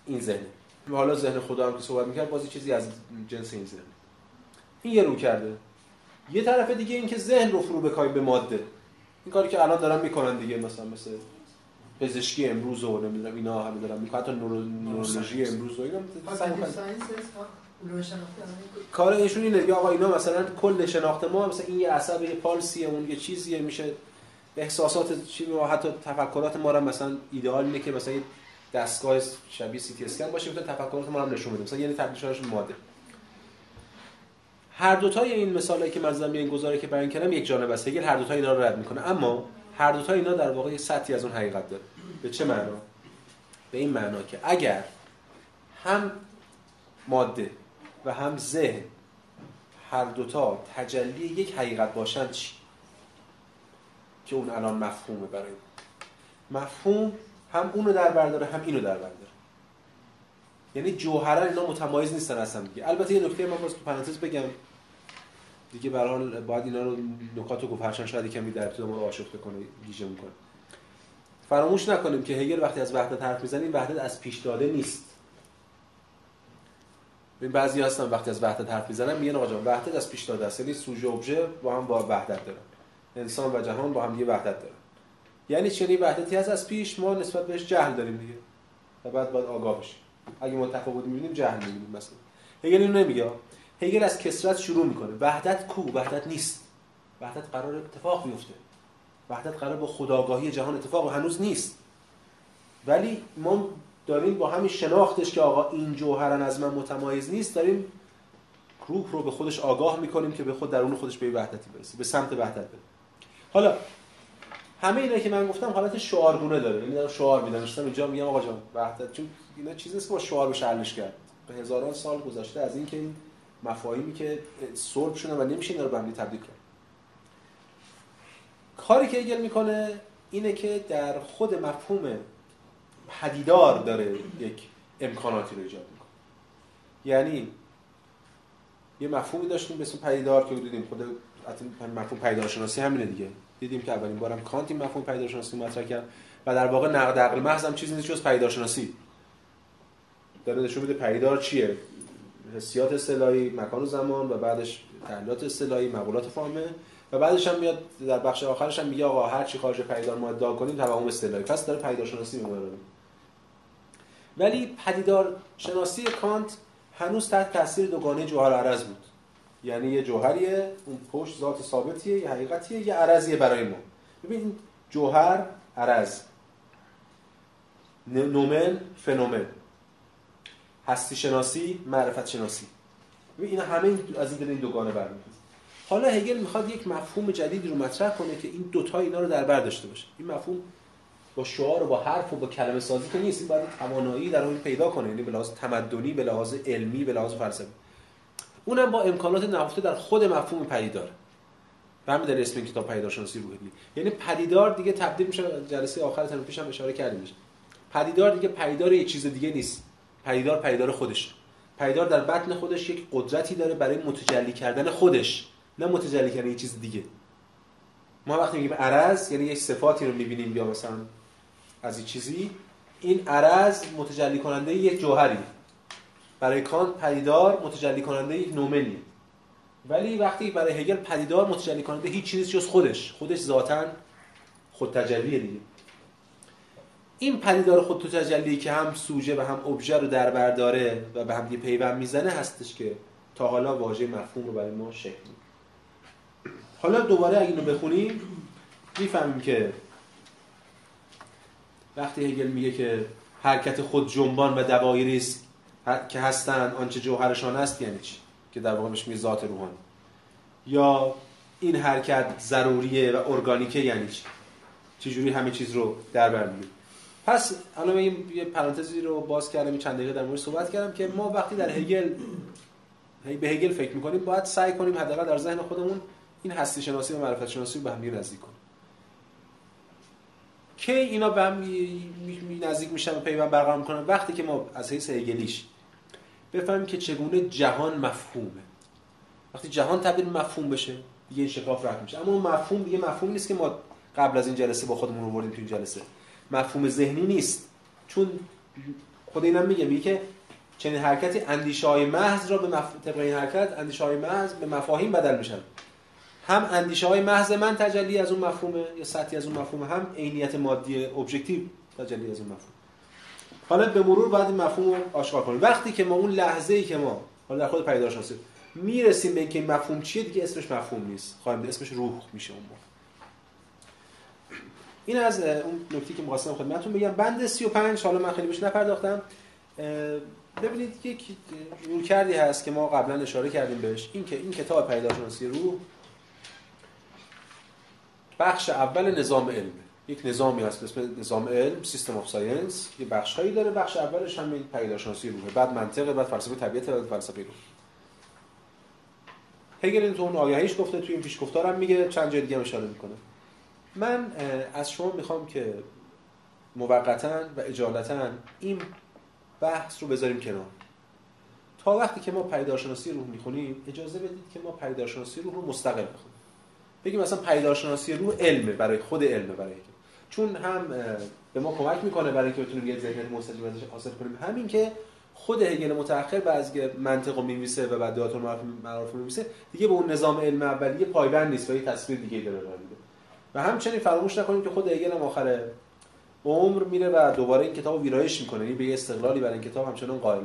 این ذهن حالا ذهن خدا هم که صحبت می‌کرد بازی چیزی از جنس این ذهن. این یه رو کرده. یه طرف دیگه این که ذهن رو فرو بکایم به ماده. این کاری که الان دارن می‌کنن دیگه مثلا مثل پزشکی امروز و نمی‌دونم اینا همه دارن می‌کنن. حتی نورولوژی امروز و اینا. کار ایشون اینه. که آقا اینا مثلا کل شناخت ما مثلا این یه عصب یه پالسیه اون یه چیزیه میشه. احساسات چی و حتی تفکرات ما رو مثلا ایدئال اینه که مثلا دستگاه شبیه سی تی اسکن باشه مثلا تفکرات ما رو نشون بده. مثلا یعنی تبدیل ماده. هر دو تای این مثالایی که من زدم این گزاره که بیان کردم یک جانب است. هگل هر دو تا اینا رو رد می‌کنه. اما هر دو تا اینا در واقع سطحی از اون حقیقت داره. به چه معنا؟ به این معنا که اگر هم ماده و هم ذهن هر دوتا تجلی یک حقیقت باشند چی؟ که اون الان مفهومه برای مفهوم هم اونو در برداره هم اینو در برداره یعنی جوهرا اینا متمایز نیستن اصلا دیگه. البته یه نکته من باز تو پرانتز بگم. دیگه به حال باید اینا رو نکاتو گفت هرچند شاید کمی در ابتدا ما رو آشفته کنه گیجه می‌کنه. فراموش نکنیم که هگل وقتی از وحدت حرف می‌زنه این وحدت از پیش داده نیست. این بعضی هستن وقتی از وحدت حرف می‌زنن میگن آقا جان وحدت از پیش داده است. یعنی سوژه ابژه با هم با وحدت دارن. انسان و جهان با هم یه وحدت دارن. یعنی چنین وحدتی هست از پیش ما نسبت بهش جهل داریم دیگه. و بعد باید آگاه بشیم. اگه ما تفاوت می‌بینیم جهل می‌بینیم مثلا. هگل اینو نمیگه. هگل از کسرت شروع می‌کنه. وحدت کو وحدت نیست. وحدت قرار اتفاق بیفته. وحدت قرار با خداگاهی جهان اتفاق هنوز نیست. ولی ما داریم با همین شناختش که آقا این جوهرن از من متمایز نیست داریم روح رو به خودش آگاه می‌کنیم که به خود درون خودش به وحدتی برسه به سمت وحدت بره. حالا همه اینا که من گفتم حالت شعارگونه داره. یعنی دارم شعار میدم. اینجا میگم آقا جان وحدت چون اینا چیزی نیست که با شعار بشه حلش کرد. به هزاران سال گذشته از اینکه این مفاهیمی که صلب شدن و نمیشه اینا رو به تبدیل کرد. کاری که ایگل می‌کنه اینه که در خود مفهوم پدیدار داره یک امکاناتی رو ایجاد می‌کنه. یعنی یه مفهومی داشتیم به اسم پدیدار که دیدیم خود مفهوم پدیدارشناسی همینه دیگه. دیدیم که اولین بارم کانت این مفهوم پدیدارشناسی مطرح کرد. و در واقع نقد عقل محض هم چیزی نیست جز پدیدارشناسی. داره نشون میده پدیدار چیه؟ حسیات اصطلاحی مکان و زمان و بعدش تحلیلات اصطلاحی مقولات فاهمه و بعدش هم میاد در بخش آخرش هم میگه آقا هر چی خارج پدیدار ما ادعا کنیم توهم اصطلاحی. پس داره پدیدارشناسی میمونه ولی پدیدار شناسی کانت هنوز تحت تاثیر دوگانه جوهر عرض بود. یعنی یه جوهریه اون پشت ذات ثابتیه یه حقیقتیه یه عرضیه برای ما. ببین جوهر عرض. نومن فنومن. هستی شناسی معرفت شناسی اینا همه از این این دوگانه برمیاد حالا هگل می‌خواد یک مفهوم جدیدی رو مطرح کنه که این دوتا اینا رو در بر داشته باشه. این مفهوم با شعار و با حرف و با کلمه سازی که نیست این باید توانایی در اون پیدا کنه. یعنی به لحاظ تمدنی به لحاظ علمی به لحاظ فلسفی. اونم با امکانات نهفته در خود مفهوم پدیدار. به همین اسم این کتاب پدیدارشناسی روحی یعنی پدیدار دیگه تبدیل میشه جلسه آخر ترم پیشم اشاره کردیم. پدیدار دیگه پدیدار یک چیز دیگه نیست. پدیدار پدیدار خودش. پدیدار در بطن خودش یک قدرتی داره برای متجلی کردن خودش نه متجلی کردن یک چیز دیگه. ما وقتی میگیم عرض یعنی یک صفاتی رو می‌بینیم یا مثلا از این چیزی این عرض متجلی کننده یک جوهری. برای کانت پدیدار متجلی کننده یک نومنی ولی وقتی برای هگل پدیدار متجلی کننده هیچ چیزی جز خودش خودش ذاتا خود تجلیه دیگه. این پدیدار خود تجلی که هم سوژه و هم ابژه رو در بر داره و به هم پیوند می‌زنه هستش که تا حالا واژه مفهوم رو برای ما شکل حالا دوباره اگه اینو بخونیم می‌فهمیم که وقتی هگل میگه که حرکت خود جنبان و دوایری است که هستن آنچه جوهرشان است یعنی چی؟ که در واقع بهش میگه ذات روحانی. یا این حرکت ضروریه و ارگانیکه یعنی چی؟ چجوری همه چیز رو در بر می‌گیره پس الان یه پرانتزی رو باز کردم چند دقیقه در مورد صحبت کردم که ما وقتی در هگل به هگل فکر می‌کنیم باید سعی کنیم حداقل در ذهن خودمون این هستی شناسی و معرفت شناسی رو به هم نزدیک کنیم. که اینا به هم نزدیک میشن و پیوند برقرار می‌کنن وقتی که ما از حیث هگلیش بفهمیم که چگونه جهان مفهومه. وقتی جهان تبدیل مفهوم بشه دیگه این شکاف رفع میشه. اما اون مفهوم دیگه مفهوم نیست که ما قبل از این جلسه با خودمون رو بردیم تو این جلسه. مفهوم ذهنی نیست. چون خود اینم میگه میگه که چنین حرکتی اندیشه های محض را به مف... طبق این حرکت اندیشه های محض به مفاهیم بدل میشن. هم اندیشه های محض من تجلی از اون مفهومه یا سطحی از اون مفهومه هم عینیت مادی objective تجلی از اون مفهوم. حالا به مرور باید این مفهوم رو آشکار کنیم. وقتی که ما اون لحظه ای که ما حالا در خود پدیدارشناسی می‌رسیم به اینکه این مفهوم چیه دیگه اسمش مفهوم نیست. خواهیم اسمش روح میشه اون این از اون نکته که می‌خواستم خدمتتون بگم. بند 35 حالا من خیلی بهش نپرداختم. ببینید یک کردی هست که ما قبلا اشاره کردیم بهش. این که این کتاب پدیدارشناسی روح بخش اول نظام علم. یک نظامی هست اسم نظام علم System of Science یه بخش هایی داره. بخش اولش هم این پدیدارشناسی روحه. بعد منطق بعد فلسفه طبیعت بعد فلسفه روح. هگل تو اون آیه‌ایش گفته توی این پیشگفتارم میگه. چند جای دیگه اشاره می‌کنه. من از شما می‌خوام که موقتا و اجالتا این بحث رو بذاریم کنار. تا وقتی که ما پیدارشناسی روح می‌خونیم اجازه بدید که ما پیدارشناسی روح رو مستقل بخونیم. بگیم مثلا پیدارشناسی روح علمه برای خود علمه برای چون هم به ما کمک می‌کنه برای که بتونیم یه ذهنیت مستقل ازش حاصل کنیم. همین که خود هگل متأخر بعضی که منطق رو می‌نویسه و بعد داتور معرف می‌نویسه دیگه به اون نظام علم اولیه پایبند نیست و یه تصویر دیگه داره و همچنین فراموش نکنیم که خود هگل هم آخر عمر میره و دوباره این کتاب ویرایش می‌کنه. یعنی به استقلالی برای این کتاب همچنان قائل.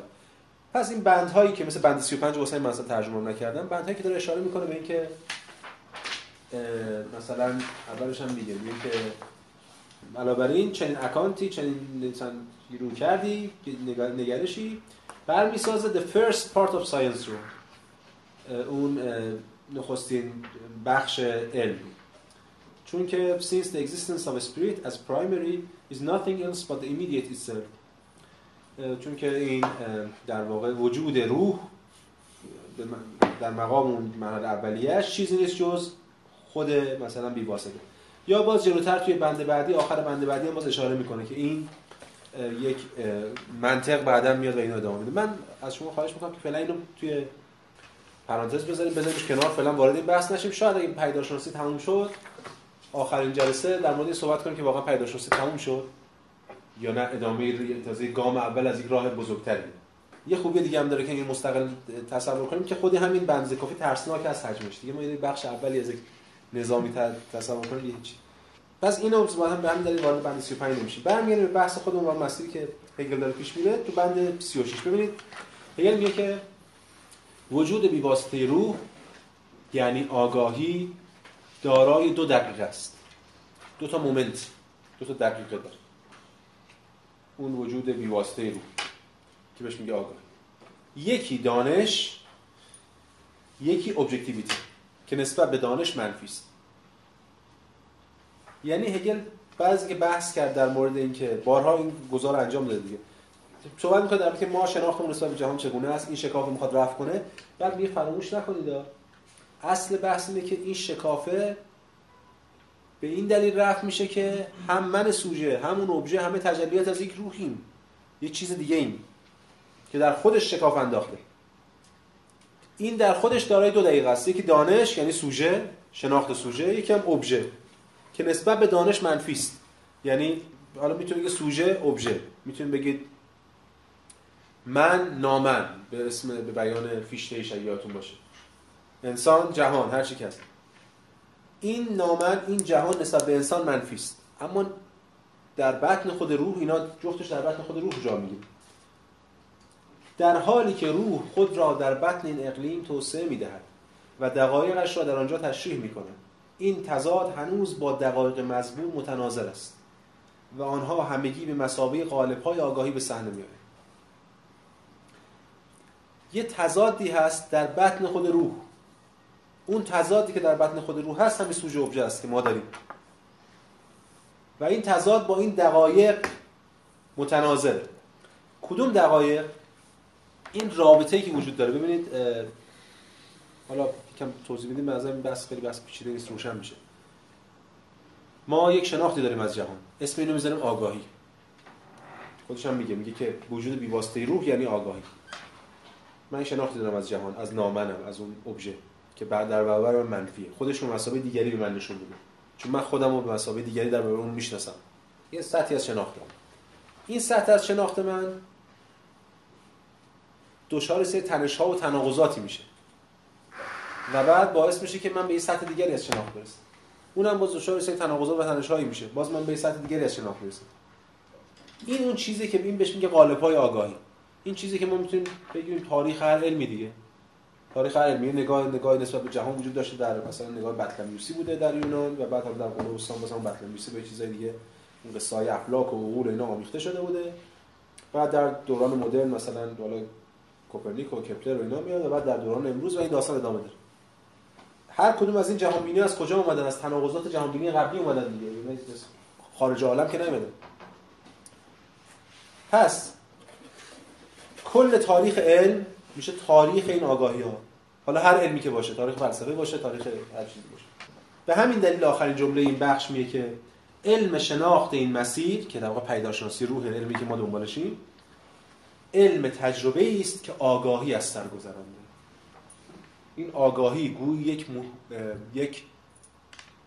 پس این بندهایی که مثل بند 35 واسه من مثلا ترجمه نکردم بندهایی که داره اشاره می‌کنه به اینکه مثلا اولش هم میگه میگه که علاوه این چنین اکانتی چنین رو کردی نگرشی برمیسازه the first part of science رو اون نخستین بخش علم. چون که since the existence of a spirit as primary is nothing else but the immediate itself. چون که این در واقع وجود روح در مقام اون مرحله اولیه‌اش چیزی نیست جز خود مثلا بیواسطه. یا باز جلوتر توی بند بعدی آخر بند بعدی هم باز اشاره می‌کنه که این یک منطق بعدا میاد و اینو ادامه میده. من از شما خواهش می‌کنم که فعلا اینو توی پرانتز بذاریم بذاریمش کنار فعلا وارد این بحث نشیم. شاید اگه پیداشناسی تموم شد آخرین جلسه در مورد صحبت کنیم که واقعا پیداشناسی تموم شد. یا نه ادامه تازه گام اول از یک راه بزرگتری. یه خوبی دیگه هم داره که این مستقل تصور کنیم که خود همین بنز کافی ترسناک از حجمش. دیگه ما یه بخش اولی از یک نظامی تصور کنیم چی پس اینو با هم به همین دلیل وارد بند 35 نمیشیم. برمیگردیم به بحث خودمون و مسیری که هگل داره پیش میره تو بند 36 ببینید هگل میگه که وجود بیواسطه روح یعنی آگاهی دارای دو دقیقه است. دو تا مومنت. دو تا دقیقه داره اون وجود بیواسطه روح که بهش میگه آگاهی یکی دانش یکی ابجکتیویتی که نسبت به دانش منفی است. یعنی هگل بعضی که بحث کرد در مورد اینکه بارها این گزار انجام داده دیگه. صحبت می‌کنه در که ما شناختمون نسبت به جهان چگونه است این شکافه می‌خواد رفع کنه. بعد میگه فراموش نکنید اصل بحث اینه که این شکافه به این دلیل رفع میشه که هم من سوژه همون ابژه همه تجلیات از یک روحیم. یه چیز دیگه این که در خودش شکاف انداخته. این در خودش دارای دو دقیقه است. یکی دانش یعنی سوژه شناخت سوژه یکی هم ابژه که نسبت به دانش منفی است. یعنی حالا می‌تونید بگید سوژه ابژه. می‌تونید بگید من نامن. به اسم به بیان فیشته شیعاتون باشه. انسان جهان هر چی که هست. این نامن این جهان نسبت به انسان منفی است. اما در بطن خود روح اینا جفتش در بطن خود روح جا می‌گیره. در حالی که روح خود را در بطن این اقلیم توسعه می‌دهد و دقایقش را در آنجا تشریح می‌کند این تضاد هنوز با دقایق مضمون متناظر است و آنها همگی به مسابقه قالب های آگاهی به صحنه میآیند. یه تضادی هست در بطن خود روح. اون تضادی که در بطن خود روح هست همین سوژه ابژه است که ما داریم. و این تضاد با این دقایق متناظر. کدوم دقایق؟ این رابطه‌ای که وجود داره. ببینید حالا یکم توضیح بدیم از این بحث خیلی بحث پیچیده نیست روشن میشه. ما یک شناختی داریم از جهان. اسم اینو می‌ذاریم آگاهی. خودش هم میگه میگه که وجود بیواسطه روح یعنی آگاهی. من شناختی دارم از جهان از نامنم از اون ابژه. که بعد در برابر من منفیه خودش رو مسابقه دیگری به من نشون میده. چون من خودم رو به مسابقه دیگری در برابر اون می‌شناسم. یه سطحی از شناخت این سطح از شناخت من دچار سری تنش ها و تناقضاتی میشه. و بعد باعث میشه که من به یه سطح دیگری از شناخت برسم. اونم باز دچار سری تناقضات و تنش هایی میشه. باز من به یه سطح دیگری از شناخت برسم این اون چیزی که این بهش میگه قالب های آگاهی. این چیزی که ما می‌تونیم بگیم تاریخ هر علمی دیگه. تاریخ علمی نگاه نگاه نسبت به جهان وجود داشته در مثلا نگاه بطلمیوسی بوده در یونان و بعد هم در قرون وسطا مثلا بطلمیوسی به چیزای دیگه اون قصه افلاک و عقول اینا آمیخته شده بوده. بعد در دوران مدرن مثلا حالا کوپرنیک و کپلر و اینا میاد و بعد در دوران امروز و این داستان ادامه داره. هر کدوم از این جهان بینی از کجا اومدن؟ از تناقضات جهان بینی قبلی اومدن دیگه. یعنی خارج عالم که نمیده پس کل تاریخ علم میشه تاریخ این آگاهی ها حالا هر علمی که باشه تاریخ فلسفه باشه تاریخ هر چیزی باشه. به همین دلیل آخرین جمله این بخش میگه که علم شناخت این مسیر که در واقع پیداشناسی روح علمی که ما دنبالشیم علم تجربه است که آگاهی از سر گذرانده. این آگاهی گوی یک, یک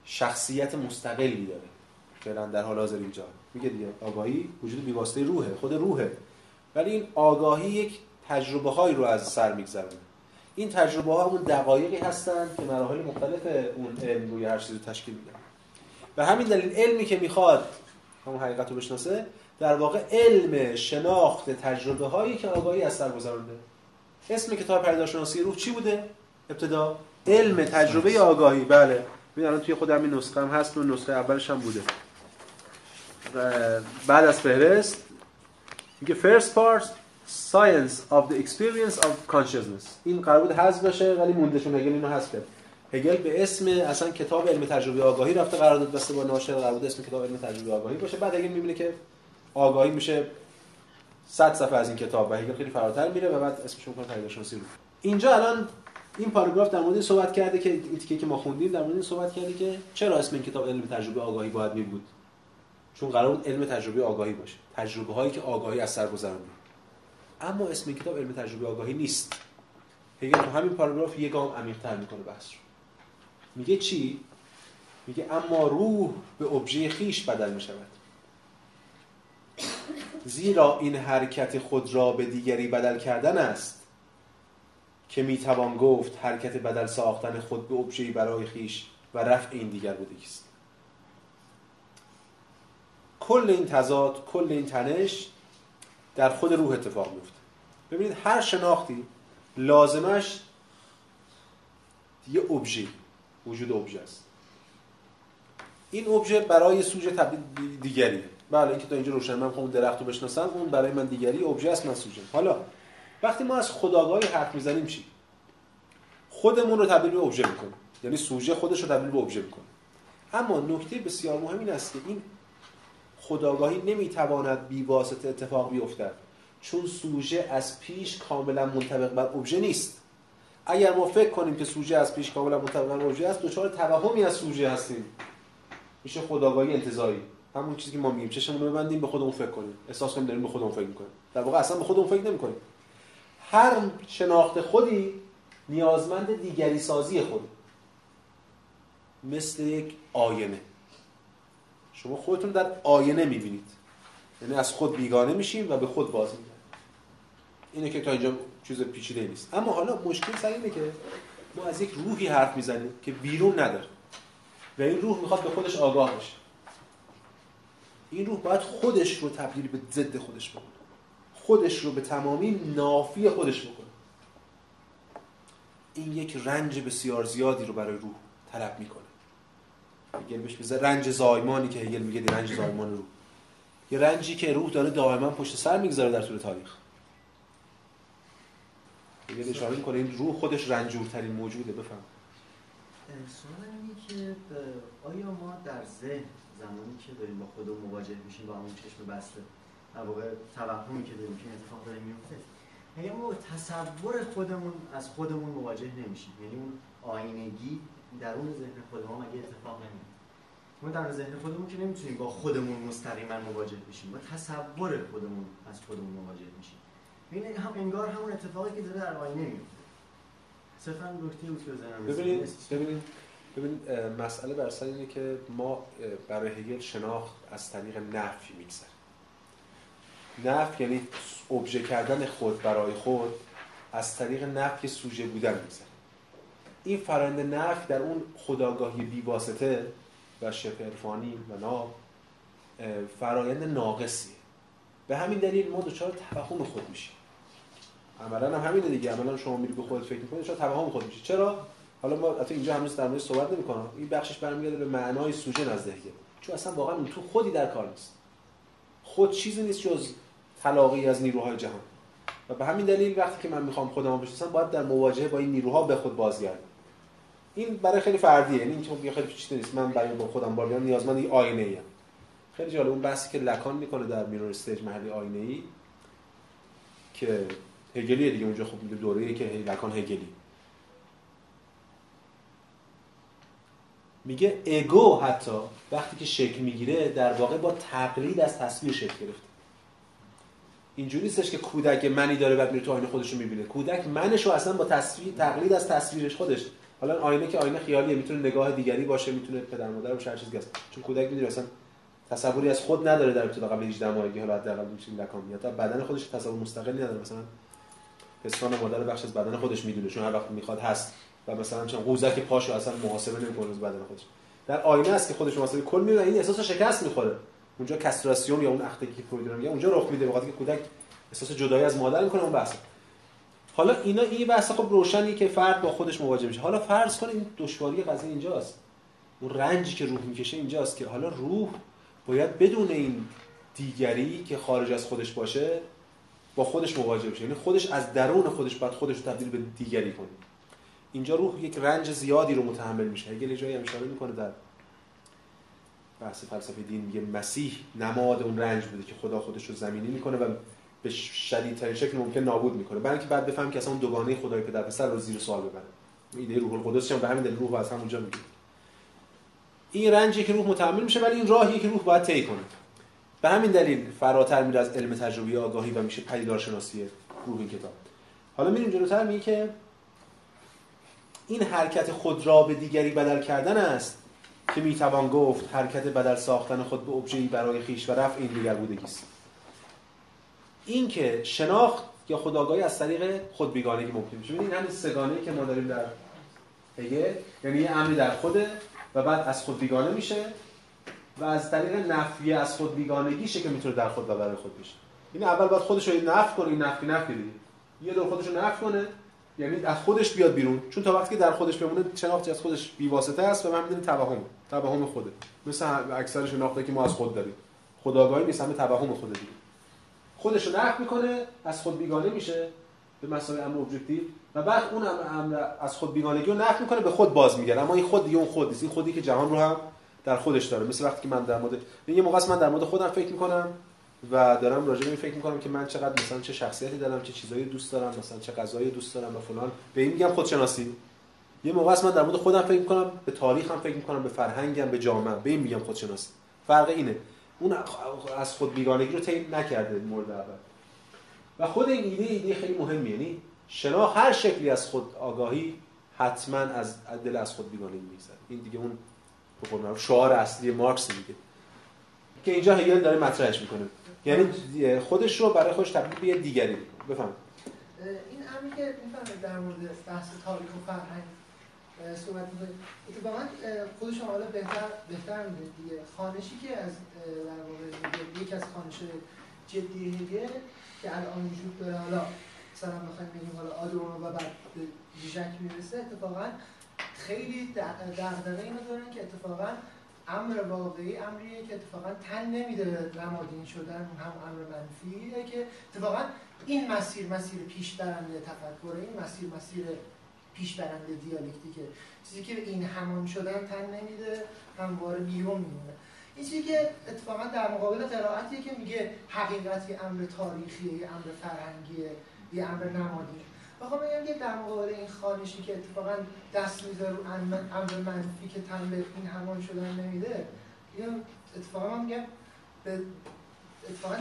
شخصیت مستقلی داره. فعلا در حال حاضر اینجا. میگه دیگه آگاهی وجود بیواسطه روحه خود روحه. ولی این آگاهی یک تجربه هایی رو از سر میگذرونه این تجربه ها همون دقایقی هستن که مراحل مختلف اون علم روی هر چیزی تشکیل میدن. و همین دلیل علمی که می‌خواد همون حقیقت رو بشناسه در واقع علم شناخت تجربه هایی که آگاهی از سر گذرونده. اسم کتاب پردازشناسی روح چی بوده؟ ابتدا علم تجربه آگاهی. بله. ببین الان توی خود همین نسخه هم هست و نسخه اولش هم بوده. بعد از فهرست میگه first part science of the experience of consciousness. این قرار بود حذف بشه ولی مونده چون هگل اینو حذف کرد. هگل به اسم اصلا کتاب علم تجربه آگاهی رفته قرارداد بسته با ناشر قرار بود اسم کتاب علم تجربه آگاهی باشه. بعد هگل می‌بینه که آگاهی میشه 100 صفحه از این کتاب و هگل خیلی فراتر میره و بعد اسمش می‌کنه پیداشناسی رو. اینجا الان این پاراگراف در مورد صحبت کرده که این تیکه که ما خوندیم در مورد این صحبت کرده که چرا اسم این کتاب علم تجربه آگاهی باید می بود چون قرار بود علم تجربه آگاهی باشه. تجربه هایی که آگاهی از سر گذرونده اما اسم کتاب علم تجربه آگاهی نیست. هگل تو همین پاراگراف یه گام عمیق‌تر می‌کنه بحث رو. میگه چی؟ میگه اما روح به ابژه خیش بدل می شود زیرا این حرکت خود را به دیگری بدل کردن است که می‌توان گفت حرکت بدل ساختن خود به ابژه‌ای برای خیش و رفع این دیگر بودگی است. کل این تضاد کل این تنش در خود روح اتفاق میفته ببینید هر شناختی لازمش یه ابژه وجود ابژه است. این ابژه برای سوژه تبدیل دیگریه. بله اینکه تا اینجا روشن من اون درخت رو بشناسم اون برای من دیگری ابژه است من سوژه. حالا وقتی ما از خداگاهی حرف می‌زنیم چی؟ خودمون رو تبدیل به ابژه می‌کنیم. یعنی سوژه خودش رو تبدیل به ابژه می‌کنه. اما نکته بسیار مهم این است که این خداگاهی نمی‌تواند بی واسطه اتفاق بیفتد. چون سوژه از پیش کاملا منطبق بر ابژه نیست. اگر ما فکر کنیم که سوژه از پیش کاملا منطبق بر ابژه است دچار توهمی از سوژه هستیم. میشه خداگاهی انتزاعی همون چیزی که ما میگیم. چشمون رو ببندیم به خودمون فکر کنیم. احساس کنیم داریم به خودمون فکر می‌کنیم. در واقع اصلا به خودمون فکر نمی‌کنیم. هر شناخت خودی نیازمند دیگری سازی خود. مثل یک آینه. شما خودتون در آینه می‌بینید. یعنی از خود بیگانه میشیم و به خود باز میگردیم اینه که تا اینجا چیز پیچیده نیست. اما حالا مشکل سر اینه که ما از یک روحی حرف می‌زنیم که بیرون نداره. و این روح می‌خواد به خودش آگاه بشه. این روح باید خودش رو تبدیل به ضد خودش بکنه. خودش رو به تمامی نافی خودش بکنه. این یک رنج بسیار زیادی رو برای روح طلب می‌کنه. هگل بهش رنج زایمانی که هگل میگه رنج زایمان روح یه رنجی که روح داره دائما پشت سر می‌گذاره در طول تاریخ. هگل اشاره می‌کنه این روح خودش رنجورترین موجوده بفهم. سوال اینه که آیا ما در ذهن زمانی که داریم با خودمون مواجه میشیم با همون چشم بسته در واقع توهمی که داریم که اتفاق داره میفته یعنی ما تصور خودمون از خودمون مواجه نمیشیم. یعنی اون آینگی درون ذهن خودمون مگه اتفاق نمیفته ما در ذهن خودمون که نمی‌تونیم با خودمون مستقیما مواجه بشیم. ما تصور خودمون از خودمون مواجه میشیم. این هم انگار همون اتفاقی که داره در آینه میفته صرفا نکته بود که ببینید ببینید ببینید مسئله بر سر اینه که ما برای هگل شناخت از طریق نفی میگذره نفی یعنی ابژه کردن خود برای خود از طریق نفی سوژه بودن میگذره این فرآیند نفی در اون خداگاهی بیواسطه و شبه عرفانی و ناب فرایند ناقصیه. به همین دلیل ما دچار توهم خود میشیم. عملا هم همینه دیگه. عملا شما میری به خودت فکر می‌کنید دچار توهم خود میشی. چرا؟ حالا ما حتی اینجا هنوز در مورد صحبت نمی‌کنم. این بخشش برمیگرده به معنای سوژه نزد چون اصلا واقعا اون تو خودی در کار نیست. خود چیزی نیست جز تلاقی از نیروهای جهان. و به همین دلیل وقتی که من می‌خوام خودم بشناسم باید در مواجهه با این نیروها به خود بازگردم. این برای خیلی فردیه. یعنی اینکه خیلی پیچیده نیست. من برای با خودم بار بیام نیازمند یه آینه ایم خیلی جالب. اون بحثی که لکان می‌کنه در میرور استیج محلی آینه ای که هگلی دیگه. اونجا خوب میگه دوره که لکان هگلی. میگه اگو حتی وقتی که شکل می‌گیره در واقع با تقلید از تصویر شکل گرفته. اینجوری نیستش که کودک منی داره بعد میره تو آینه خودش رو می‌بینه. کودک منش رو اصلا با تصویر تقلید از تصویرش خودش حالا آینه که آینه خیالیه می‌تونه نگاه دیگری باشه می‌تونه پدر مادر باشه هر چیزی هست چون کودک می‌دونه اصلا تصوری از خود نداره در ابتدا قبل 18 ماهگی حالا حداقل میشه لکام میاد بدن خودش تصور مستقلی نداره. مثلا پستان مادر بخش از بدن خودش می‌دونه چون هر وقت می‌خواد هست. و مثلا چون قوزک پاشو اصلا محاسبه نمی‌کنه از بدن خودش. در آینه است که خودش محاسبه کل میره این احساس شکست می‌خوره. اونجا کاستراسیون یا اون اختگی که فروید میگه اونجا رخ میده. وقتی که کودک احساس جدایی از مادر می‌کنه اون بحث حالا اینا این بحث خب روشنی که فرد با خودش مواجه میشه. حالا فرض کنید این دشواری قضیه اینجاست. اون رنجی که روح می‌کشه اینجاست که حالا روح باید بدون این دیگری که خارج از خودش باشه با خودش مواجه بشه. یعنی خودش از درون خودش باید خودش رو تبدیل به دیگری کنه. اینجا روح یک رنج زیادی رو متحمل میشه. اگه جایی هم اشاره می‌کنه در بحث فلسفه دین میگه مسیح نماد اون رنج بوده که خدا خودش رو زمینی می‌کنه و به شدیدترین شکل ممکن نابود می‌کنه. برای اینکه بعد بفهم که اصلا دوگانه خدای پدر پسر رو زیر سوال ببره ایده روح القدس هم به همین دلیل روح از همونجا میگه این رنجی که روح متحمل میشه ولی این راهی که روح باید طی کنه. به همین دلیل فراتر میره از علم تجربی آگاهی و میشه پدیدار شناسی روح این کتاب. حالا میریم جلوتر میگه که این حرکت خود را به دیگری بدل کردن است که می‌توان گفت حرکت بدل ساختن خود به ابژه‌ای برای خیش و رفع این دیگر بودگی است. این که شناخت یا خداگاهی از طریق خود بیگانگی ممکن میشه. ببینید همین سگانه که ما داریم در هگل یعنی یه امری در خوده و بعد از خود بیگانه میشه و از طریق نفی از خود بیگانگیشه که می‌تونه در خود و برای خود بشه. این اول باید خودش رو نفی کنه این نفی نفی دیگه. یه دور خودش رو نفی کنه یعنی از خودش بیاد بیرون. چون تا وقتی که در خودش بمونه شناختی از خودش بیواسطه است و من می‌دونی توهم توهم خوده. مثل اکثر شناخته که ما از خود داریم. خداگاهی نیست همه توهم خود دیگه. خودش رو نفی می‌کنه از خود بیگانه میشه به مسابقه امر ابجکتیو و بعد اون امر از خود بیگانگی رو نفی می‌کنه به خود باز میگه اما این خود دیگه اون خود نیست این خودی که جهان رو هم در خودش داره. مثل وقتی که من در مورد یه موقع من در مورد خودم فکر می‌کنم و دارم راجع به این فکر می‌کنم که من چقدر مثلا چه شخصیتی دارم چه چیزایی دوست دارم مثلا چه غذایی دوست دارم و فلان. به این میگم خودشناسی. یه موقع من در مورد خودم فکر می‌کنم به تاریخم فکر می‌کنم به فرهنگم به جامعه. به این میگم خودشناسی. فرق اینه. اون از خود بیگانگی رو طی نکرده مورد اول. و خود این ایده ایده خیلی مهمه یعنی شناخت هر شکلی از خود آگاهی حتما از دل از خود بیگانگی میگذره. این دیگه اون شعار اصلی مارکس دیگه که اینجا هگل داره مطرحش می‌کنه. یعنی خودش رو برای خودش تبدیل به یه دیگری. بفهم. این امری که می‌فهمه در مورد بحث تاریخ و فرهنگ صحبت می‌کنه اتفاقا خودش حالا بهتر بهتر می‌دونه دیگه. خانشی که از در واقع یک از خانش جدی هگل که الان وجود داره حالا مثلا بخوایم بگیم حالا آدورنو و بعد به ژیژک می‌رسه اتفاقا خیلی دغدغه اینو دارن که اتفاقا امر واقعی امریه که اتفاقا تن نمیده به نمادین شدن هم امر منفیه که اتفاقا این مسیر مسیر پیش برنده تفکر این مسیر مسیر پیش برنده دیالکتیکه. چیزی که این همان شدن تن نمیده همواره بیرون میمونه. این چیزی که اتفاقا در مقابل قرائتیه که میگه حقیقت یه امر تاریخیه یه امر فرهنگیه یه امر نمادین بخوام بگم که در مقابل این خانشی که اتفاقا دست می‌ذاره رو امر منفی که تن به این همان شدن نمیده این اتفاقا میگم به اتفاقا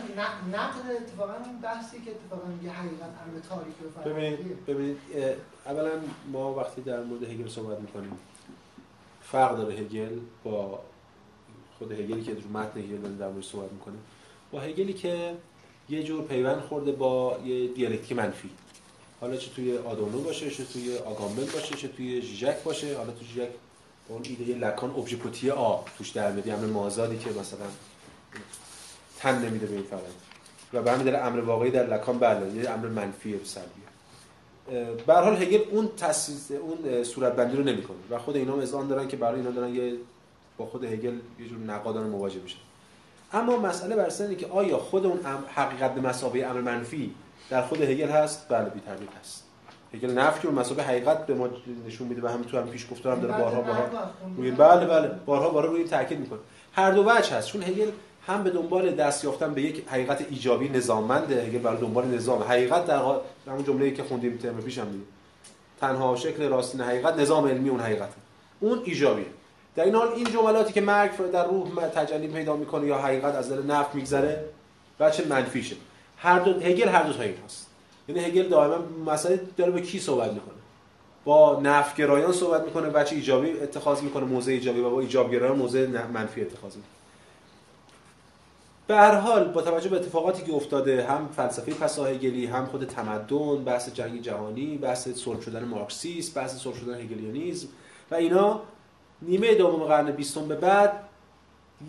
نقد اتفاقا بحثی که اتفاقا میگه حقیقت امر تاریخی و ببینید ببینید اولا ما وقتی در مورد هگل صحبت می‌کنیم فرق داره هگل با خود هگلی که رو متن هگل در مورد صحبت می‌کنیم با هگلی که یه جور پیوند خورده با یه دیالکتیک منفی. حالا چه توی آدونو باشه چه توی آگامبل باشه چه توی ژیژک باشه. حالا تو ژیژک اون ایده لکان ابژکتی آ توش در میاد امر مازادی که مثلا تن نمیده به این فرد. و به همین دلیل امر واقعی در لکان بله یه امر منفی سلبیه به هر حال هگل اون تاسیس اون صورت بندی رو نمی‌کنه. و خود اینا هم آن دارن که برای اینا دارن یه با خود هگل یه جور نقادان مواجه میشن اما مسئله بر که آیا خود اون حقیقت به مسابقه امر منفی در خود هگل هست؟ بله بی تردید هست. هگل نفی رو مسابقه حقیقت به ما نشون میده و همین تو هم پیش گفتارم داره بارها بارها روی بله بله بارها بارها روی تاکید می‌کنه. هر دو وجه هست چون هگل هم به دنبال دست یافتن به یک حقیقت ایجابی نظاممنده هگل برای دنبال نظام. حقیقت در همون جمله‌ای که خوندیم ترم پیشم دیگه تنها شکل راستین حقیقت نظام علمی اون حقیقت. اون ایجابیه. در این حال این جملاتی که مرگ در روح تجلی پیدا می‌کنه یا حقیقت از دل نفس میگذره بچه منفیشه. هر دو هگل هر دو تا این هست. یعنی هگل دائما مسئله داره به کی صحبت می‌کنه؟ با نفگرایان صحبت می‌کنه بچه ایجابی اتخاذ می‌کنه موضع ایجابی و با ایجابگرایان موضع منفی اتخاذ می‌کنه. به هر حال با توجه به اتفاقاتی که افتاده هم فلسفه پساهگلی هم خود تمدن بحث جنگ جهانی بحث صلح شدن مارکسیسم بحث صلح شدن هگلیانیسم و اینا نیمه دوم قرن بیستم به بعد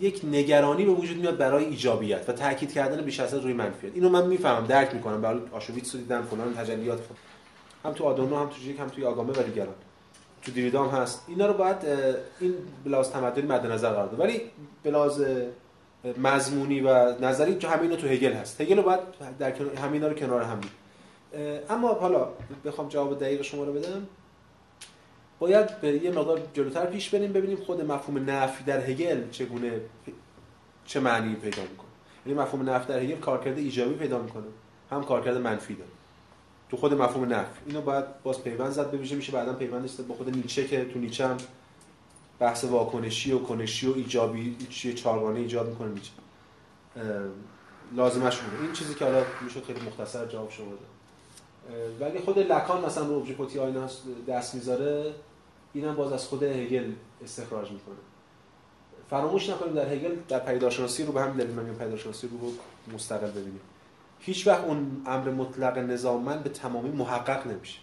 یک نگرانی به وجود میاد برای ایجابیت و تاکید کردن بیش از روی منفیت. اینو من می‌فهمم درک می‌کنم. برای آشویتس دیدن فلان تجلیات هم تو آدورنو هم تو جیک هم توی آگامه و دیگران. تو دیریدام هست. اینا رو باید این بلاز تمدنی مد نظر قرار ولی بلاز مضمونی و نظری تو همین تو هگل هست. هگل رو باید در همینا رو کنار هم اما حالا بخوام جواب دقیق شما رو بدم. باید به یه مقدار جلوتر پیش بریم ببینیم خود مفهوم نفی در هگل چگونه چه معنی پیدا می‌کنه. یعنی مفهوم نفی در هگل کارکرد ایجابی پیدا می‌کنه هم کارکرد منفی داره. تو خود مفهوم نفی اینو باید باز پیوند زد ببینیم میشه. بعدا پیوندش با خود نیچه که تو نیچه هم بحث واکنشی و کنشی و ایجابی چیه چارگانه ایجاد می‌کنه نیچه لازمش بوده این چیزی که حالا میشه خیلی مختصر جواب شما ولی خود لکان مثلا رو ابژکتی آینه دست می‌ذاره اینم باز از خود هگل استخراج می‌کنه. فراموش نکنیم در هگل در پیداشناسی رو به همین دلیل من پیداشناسی رو مستقل ببینیم. هیچ وقت اون امر مطلق نظاممند به تمامی محقق نمیشه.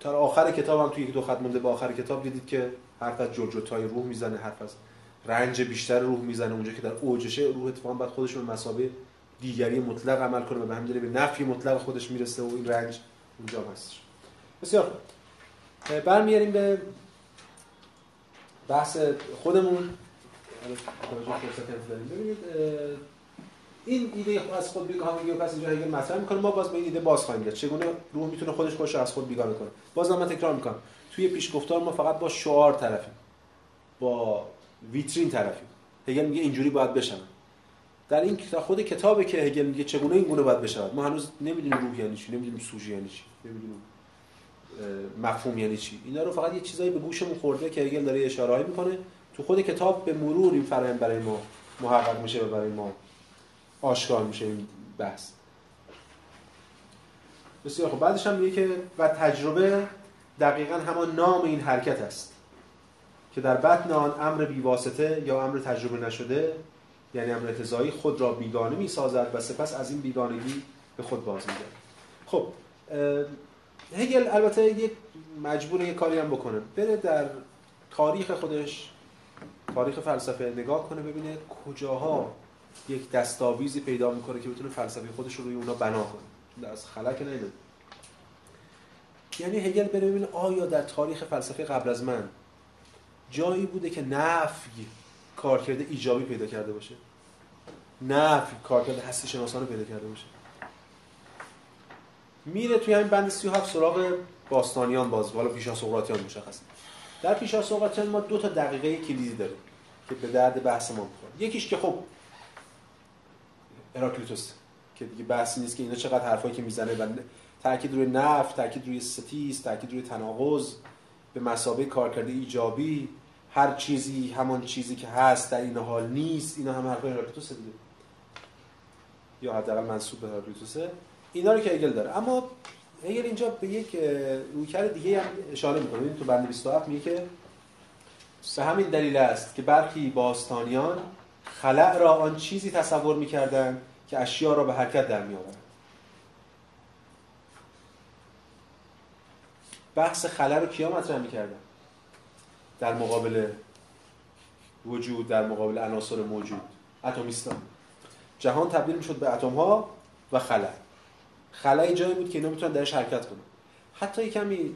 تا آخر کتاب هم توی یک دو خط مونده به آخر کتاب دیدید که حرف از جوجوتای روح می‌زنه حرف از رنج بیشتر روح می‌زنه اونجا که در اوجشه روح اتفاقا بعد خودش به مسابه دیگری مطلق عمل کنه و به همین به نفی مطلق خودش می‌رسه و این رنج اونجا هستش. بسیار برمیاریم به بحث خودمون. ببینید این ایده از خود بیگانگی و پس اینجا هگل مطرح می‌کنه ما باز به این ایده باز خواهیم گرفت چگونه روح می‌تونه خودش خودش از خود بیگانه کنه؟ باز من تکرار می‌کنم. توی پیشگفتار ما فقط با شعار طرفیم. با ویترین طرفیم. هگل میگه اینجوری باید بشن در این خود کتابی که هگل میگه چگونه این گونه باید بشود. ما هنوز نمی‌دونیم روح یعنی چی نمی‌دونیم سوژه یعنی چی. نمی‌دونیم مفهوم یعنی چی. اینا رو فقط یه چیزایی به گوشمون خورده که هگل داره اشاره می‌کنه. تو خود کتاب به مرور این فرآیند برای ما محقق میشه برای ما آشکار میشه این بحث. بسیار خب بعدش هم میگه که و تجربه دقیقا همان نام این حرکت است که در بطن آن امر بیواسطه یا امر تجربه نشده یعنی امر اتزایی خود را بیگانه می‌سازد و سپس از این بیگانگی به خود باز میگرد خب هگل البته یک مجبور یک کاری هم بکنه. بره در تاریخ خودش تاریخ فلسفه نگاه کنه ببینه کجاها یک دستاویزی پیدا می‌کنه که بتونه فلسفه خودش رو روی اونا بنا کنه. از خلق نمیده یعنی هگل بره ببینه آیا در تاریخ فلسفه قبل از من جایی بوده که نفی کارکرد ایجابی پیدا کرده باشه؟ نفی کارکرد هستی شناسانه پیدا کرده باشه. میره توی همین بند 37 سراغ باستانیان باز والا پیشا سقراطیان مشخصه. در پیشا سقراطیان ما دو تا دقیقه کلیدی داریم که به درد بحث ما می‌خوره. یکیش که خب هراکلیتوس که دیگه بحثی نیست که اینا چقدر حرفایی که می‌زنه. و تاکید روی نفت تاکید روی ستیز تاکید روی تناقض به مسابقه کارکرد ایجابی هر چیزی همان چیزی که هست در این حال نیست اینا هم حرفای هراکلیتوس دیگه. یا حداقل منسوب به هراکلیتوسه اینا رو که هگل داره. اما هگل اینجا به یک رویکرد دیگه هم اشاره می‌کنه. تو بند 27 میگه که به همین دلیل است که برخی باستانیان خلع را آن چیزی تصور می‌کردند که اشیا را به حرکت در میآورد بحث خلع رو کیا مطرح می‌کردن؟ در مقابل وجود در مقابل عناصر موجود اتمیستان. جهان تبدیل می‌شد به اتم ها و خلأ. خلأ جایی بود که اینا می‌تونن درش حرکت کنن. حتی کمی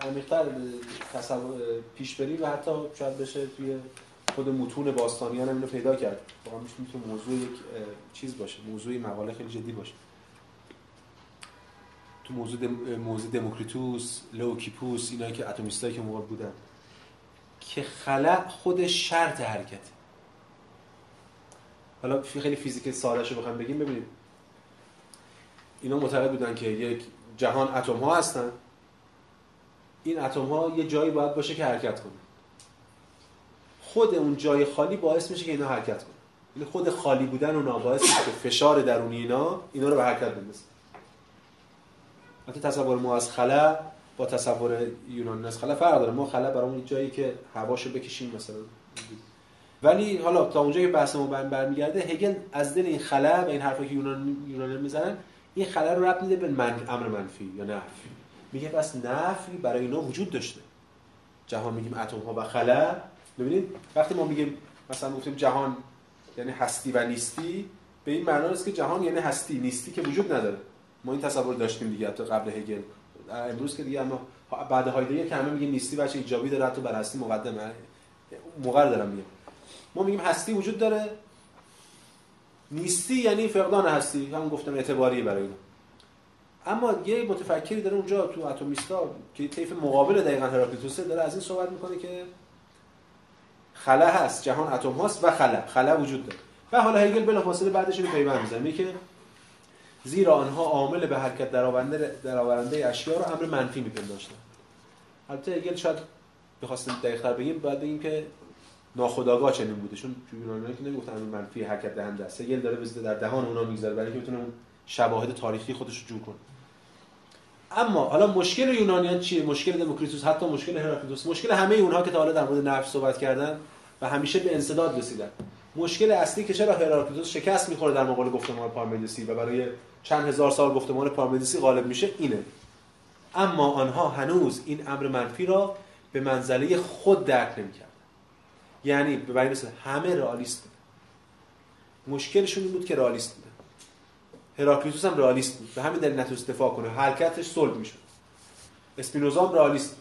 عمیق‌تر تصور پیش بریم و حتی شاید بشه توی خود متون باستانیان هم اینو پیدا کرد. واقعا می‌تونه موضوع یک چیز باشه موضوع مقاله خیلی جدی باشه. تو موضوع دم... موضوع دموکریتوس لوکیپوس اینایی که اتمیستایی که موقع بودن. که خلأ خود شرط حرکت حالا خیلی فیزیک سادهش رو بخوام بگیم ببینید اینا معتقد بودن که یک جهان اتم ها هستن. این اتم ها یه جایی باید باشه که حرکت کنه. خود اون جای خالی باعث میشه که اینا حرکت کنه یعنی خود خالی بودن اونا باعث که فشار درونی اینا اینا رو به حرکت بندازه حتی تصور ما از خلا با تصور یونان از خلا فرق داره. ما خلا برامون جایی که هواشو بکشیم مثلا. ولی حالا تا اونجا که بحث ما برمیگرده هگل از دل این خلا و این حرفا که یونان یونان می‌زنن این خلا رو ربط میده به من... امر منفی یا نفی. میگه پس نفی برای اینا وجود داشته. جهان میگیم اتم ها و خلا ببینید وقتی ما میگیم مثلا گفتیم جهان یعنی هستی و نیستی به این معنا است که جهان یعنی هستی نیستی که وجود نداره. ما این تصور داشتیم دیگه تو قبل هگل. امروز که دیگه اما بعد هایدگر که همه میگه نیستی بچه ایجابی داره تو بر هستی مقدمه. موقع دارم میگم. ما میگیم هستی وجود داره. نیستی یعنی فقدان هستی. همون گفتم اعتباری برای اینا. اما یه متفکری داره اونجا تو اتمیستا که طیف مقابل دقیقا هراکلیتوسه داره از این صحبت می‌کنه که خلا هست جهان اتم هاست و خلا. خلا وجود داره. و حالا هگل بلافاصله بعدش رو پیوند می‌زنه. که زیرا آنها عامل به حرکت درآورنده درآورنده اشیا رو امر منفی میپنداشتن. البته هگل شاید بخواستیم دقیق‌تر بگیم باید بگیم که ناخودآگاه چنین بوده. چون یونانی‌ها که نمی‌گفتن امر منفی حرکت دهنده است. هگل داره بزده در دهان اونا می‌گذاره برای اینکه بتونه شواهد تاریخی خودش رو جور کنه. اما حالا مشکل یونانیان چیه؟ مشکل دموکریتوس حتی مشکل هراکلیتوس مشکل همه اونها که تا حالا در مورد نفس صحبت کردن و همیشه به انسداد رسیدن. مشکل اصلی که چرا هراکلیتوس شکست می‌خوره در مقابل گفتمان پارمدیسی و برای چند هزار سال گفتمان پارمدیسی غالب میشه اینه. اما آنها هنوز این امر منفی را به منزله خود درک نمی‌کردن. یعنی به مثل همه رئالیست بود مشکلشون این بود که رئالیست بوده. هراکلیتوس هم رئالیست بود. به همین دلیل نتونست دفاع کنه. حرکتش صلب می‌شد. اسپینوزا هم رئالیست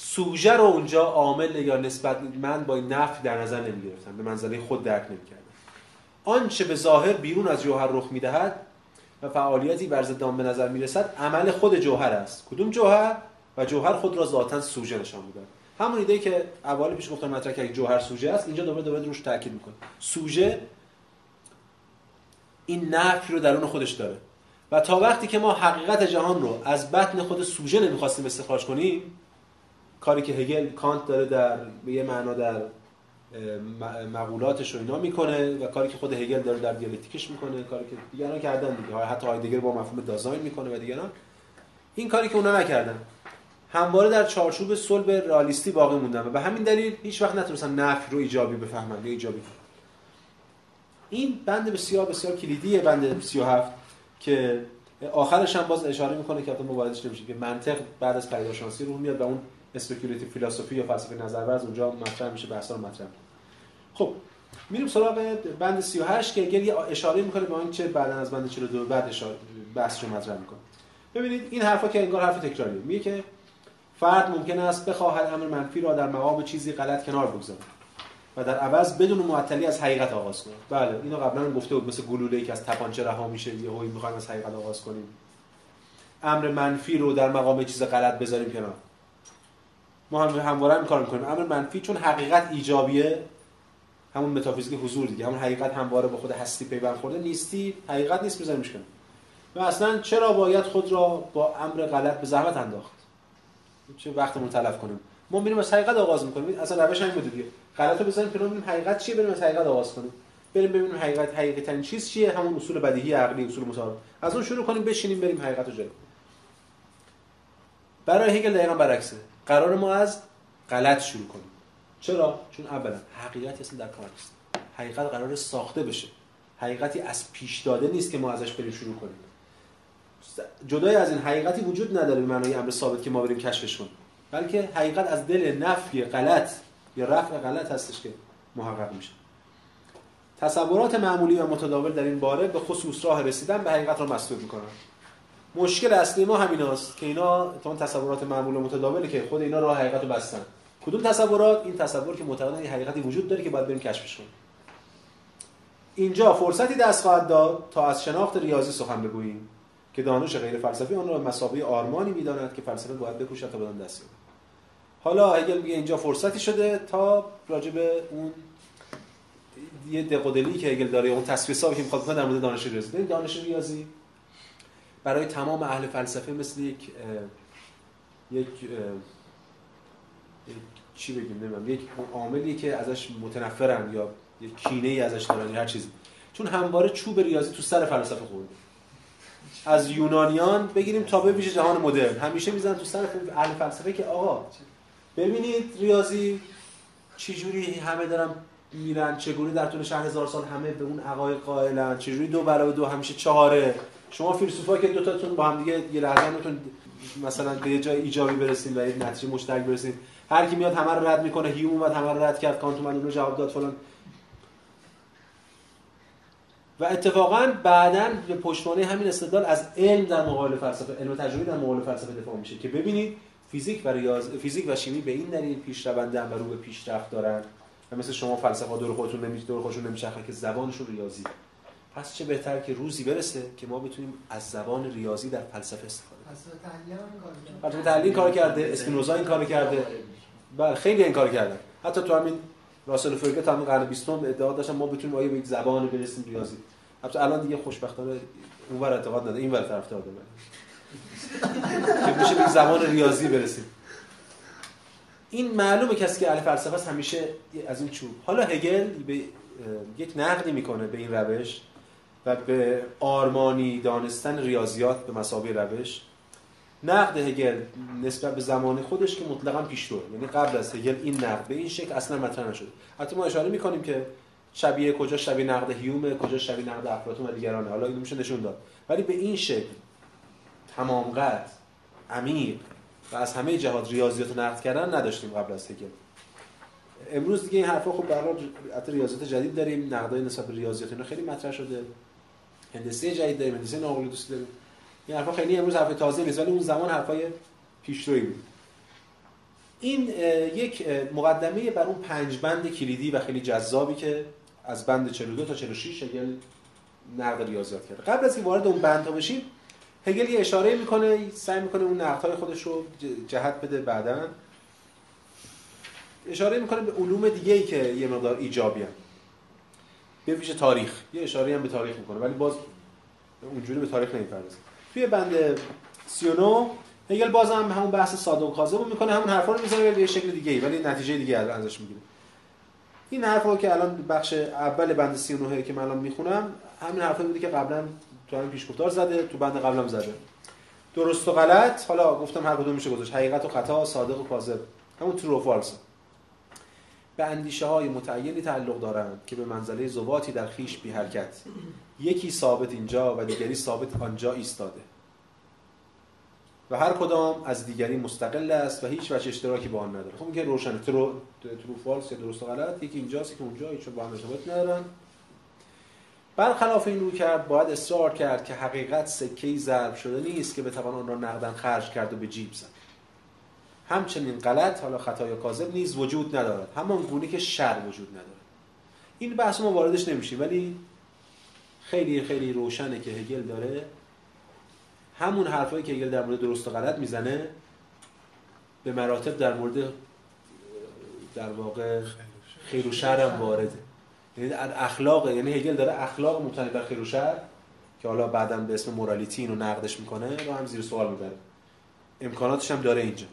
سوژه رو اونجا عامل یا نسبت من با این نفی در نظر نمی گرفتم به منزله خود درک نمی کردم آنچه به ظاهر بیرون از جوهر رخ می‌دهد و فعالیتی بر ضد به نظر می‌رسد عمل خود جوهر است. کدوم جوهر؟ و جوهر خود را ذاتا سوژه نشان می‌دهد. همون ایده که اول پیش گفتم مطرح که جوهر سوژه است اینجا دوباره دوباره روش تاکید می‌کنه. سوژه این نفی رو درون خودش داره. و تا وقتی که ما حقیقت جهان رو از بطن خود سوژه نمی‌خواستیم استخراج کنیم کاری که هگل کانت داره در به یه معنا در مقولاتش رو اینا می‌کنه و کاری که خود هگل داره در دیالکتیکش می‌کنه کاری که دیگران کردن دیگه. حتی هایدگر با مفهوم دازاین می‌کنه و دیگران. این کاری که اونا نکردن. همواره در چارچوب صلب رئالیستی باقی موندن و به همین دلیل هیچ وقت نتونستن نفی رو ایجابی بفهمن یا ایجابی. این بند بسیار بسیار کلیدیه بند 37 که آخرش هم باز اشاره می‌کنه که ما واردش نمیشه که منطق بعد از پیداشانسی رو میاد و اون اسپکولاتیو فیلسوفی یا فلسفه نظرورز اونجا مطرح میشه بحثا رو مطرح خب میریم سراغ بند 38 که اگر اشاره می‌کنه به چه بعدا از بند 42 بعد اشاره بحث رو مطرح می‌کنه. ببینید این حرفا که انگار حرف تکراریه. میگه که فرد ممکن است بخواهد امر منفی را در مقام چیزی غلط کنار بگذارد و در عوض بدون معطلی از حقیقت آغاز کنه بله اینو قبلا گفته بود مثل گلوله که از تپانچه رها میشه یه هوی می‌خوایم از حقیقت آغاز کنیم. امر منفی رو در مقام چیز غلط بذاریم کنار. ما هم همواره هم کار می‌کنیم. امر منفی چون حقیقت ایجابیه. همون متافیزیک حضور دیگه. همون حقیقت همواره با خود هستی پیوند خورده نیستی حقیقت نیست میذاریمش کنیم. و اصلا چرا باید خود را با امر غلط به زحمت انداخت؟ چه وقتمون تلف کنیم؟ ما میریم از حقیقت آغاز می‌کنیم. اصلا روش همین بوده دیگه. غلطو بزنیم که ببینیم حقیقت چیه بریم از حقیقت آغاز کنیم. بریم ببینیم حقیقت حقیقی ترین چیز چیه؟ همون اصول بدیهی عقلی اصول متعارف. از اون شروع کنیم بشینیم بریم حقیقت رو جلو. برای هگل دقیقا برعکسه. قرار ما از غلط شروع کنیم. چرا؟ چون اولا حقیقتی اصلا در کار نیست. حقیقت قرار ساخته بشه. حقیقتی از پیش داده نیست که ما ازش بریم شروع کنیم. جدای از این حقیقتی وجود نداره به معنای امر ثابت که ما بریم کشفش کنیم. بلکه حقیقت از دل نفی غلط یا رفع غلط هستش که محقق میشه. تصورات معمولی و متداول در این باره به خصوص راه رسیدن به حقیقت را مسدود می‌کنن. مشکل اصلی ما همین است که اینا اون تصورات معمول و متداوله که خود اینا راه حقیقت رو بستن. کدوم تصورات؟ این تصور که معتقدن این حقیقتی وجود داره که باید بریم کشفش کنیم. اینجا فرصتی دست خواهد داد تا از شناخت ریاضی سخن بگوییم که دانش غیر فلسفی آن را مسابقه آرمانی می‌داند که فلسفه باید بکوشد تا بدان دست حالا هگل میگه اینجا فرصتی شده تا راجع به اون یه دقودلی که هگل داره اون تصفیه که می‌خواد در مورد دانش ریاضی. دانش ریاضی برای تمام اهل فلسفه مثل یک یک چی بگیم نمی‌دونم یک عاملی که ازش متنفرن یا یک کینه ای ازش دارن هر چیزی. چون همواره چوب ریاضی تو سر فلسفه خورده. از یونانیان بگیریم تا به ویژه جهان مدرن. همیشه می‌زنن تو سر اهل فلسفه که آقا ببینید ریاضی چجوری همه دارن میرن چگونه در طول شهر هزار سال همه به اون عقاید قائلن چجوری دو برابر دو همیشه چهاره. شما فیلسوفا که دو تاتون با هم دیگه یه لحظه مثلا به یه جای ایجابی برسید و یه نتیجه مشترک برسید هر کی میاد همه رو رد می‌کنه هیوم اومد همه رو رد کرد کانت اومد رو جواب داد فلان. و اتفاقا بعدا به پشتوانه همین استدلال از علم در مقابل فلسفه علم تجربی در مقابل فلسفه دفاع میشه که ببینید فیزیک و ریاض فیزیک و شیمی به این دلیل پیشروندن و رو به پیشرفت دارن. و مثل شما فلسفه دور خودتون نمیشه دور خودشون نمیچرخه که زبانشون ریاضی پس چه بهتر که روزی برسه که ما بتونیم از زبان ریاضی در فلسفه استفاده کنیم. فلسفه تحلیل کار کرده. اسپینوزا این کار کرده. بله خیلی این کار کردن. حتی تو همین راسل فرگت همین قرن 20 ادعا داشتن ما بتونیم آیه به یک زبان برسیم ریاضی. البته الان دیگه خوشبختانه اونور اعتقاد نداره این ور طرفدار داره. که میشه به زبان ریاضی برسیم. این معلومه کسی که اهل فلسفه است همیشه از این چوب. حالا هگل به یک نقدی می‌کنه به این روش. و به آرمانی دانستن ریاضیات به مسابقه روش. نقد هگل نسبت به زمان خودش که مطلقا پیشرو یعنی قبل از هگل این نقد به این شکل اصلا مطرح نشده. حتی ما اشاره می‌کنیم که شبیه کجا شبیه نقد هیومه کجا شبیه نقد افلاطون و دیگرانه حالا اینو میشه نشون داد. ولی به این شکل تمام قد عمیق و از همه جهات ریاضیات نقد کردن نداشتیم قبل از هگل. امروز دیگه این حرفا خب به ریاضیات جدید داریم. نقدای نسبت به ریاضیات اینا خیلی مطرح شده. هندسه جدید داریم هندسه ناقل دوست داریم. این حرفا خیلی امروز حرف تازه نیست ولی اون زمان حرفای پیشروی بود. این یک مقدمه بر اون پنج بند کلیدی و خیلی جذابی که از بند 42 تا 46 هگل نقد ریاضیات کرده. قبل از اینکه وارد اون بندها بشیم هگل یه اشاره می‌کنه سعی می‌کنه اون نقدهای خودش رو جهت بده بعدا. اشاره می‌کنه به علوم دیگه ای که یه مقدار ایجابی. به ویژه تاریخ. یه اشاره هم به تاریخ می‌کنه ولی باز اونجوری به تاریخ نمی‌پردازه توی بند 39 هگل باز هم همون بحث صادق کاذب می‌کنه همون حرفا رو می‌زنه به شکل دیگه ای ولی نتیجه دیگه ازش می‌گیره. این حرفا که الان بخش اول بند 39 که من الان می‌خونم همین حرفا بوده که قبلا تو همین پیشگفتار زده تو بند قبلم زده. درست و غلط حالا گفتم هر کدوم میشه گذاشت. حقیقت و خطا صادق و کاذب همون ترو فالس به اندیشه های متعینی تعلق دارند که به منزله زواتی در خیش بی حرکت. یکی ثابت اینجا و دیگری ثابت آنجا ایستاده. و هر کدام از دیگری مستقل است و هیچ وجه اشتراکی با آن نداره. خب که روشنه ترو ترو فالس درست و غلط یکی اینجاست که اونجا هیچ با هم ارتباط ندارن. برخلاف این رو کرد باید اصرار کرد که حقیقت سکه‌ای ضرب شده نیست که بتوان آن را نقدن خرج کرد و به جیب زد. همچنین غلط حالا خطا یا کاذب نیز وجود ندارد. همان گونه که شر وجود ندارد. این بحث ما واردش نمیشیم ولی خیلی خیلی روشنه که هگل داره. همون حرفایی که هگل در مورد درست و غلط می‌زنه به مراتب در مورد در واقع خیر و شر هم وارده. یعنی اخلاق یعنی هگل داره اخلاق مبتنی بر خیر و شر که حالا بعدا به اسم مورالیتی اینو نقدش می‌کنه رو هم زیر سوال می‌بره. امکاناتش هم داره اینجا.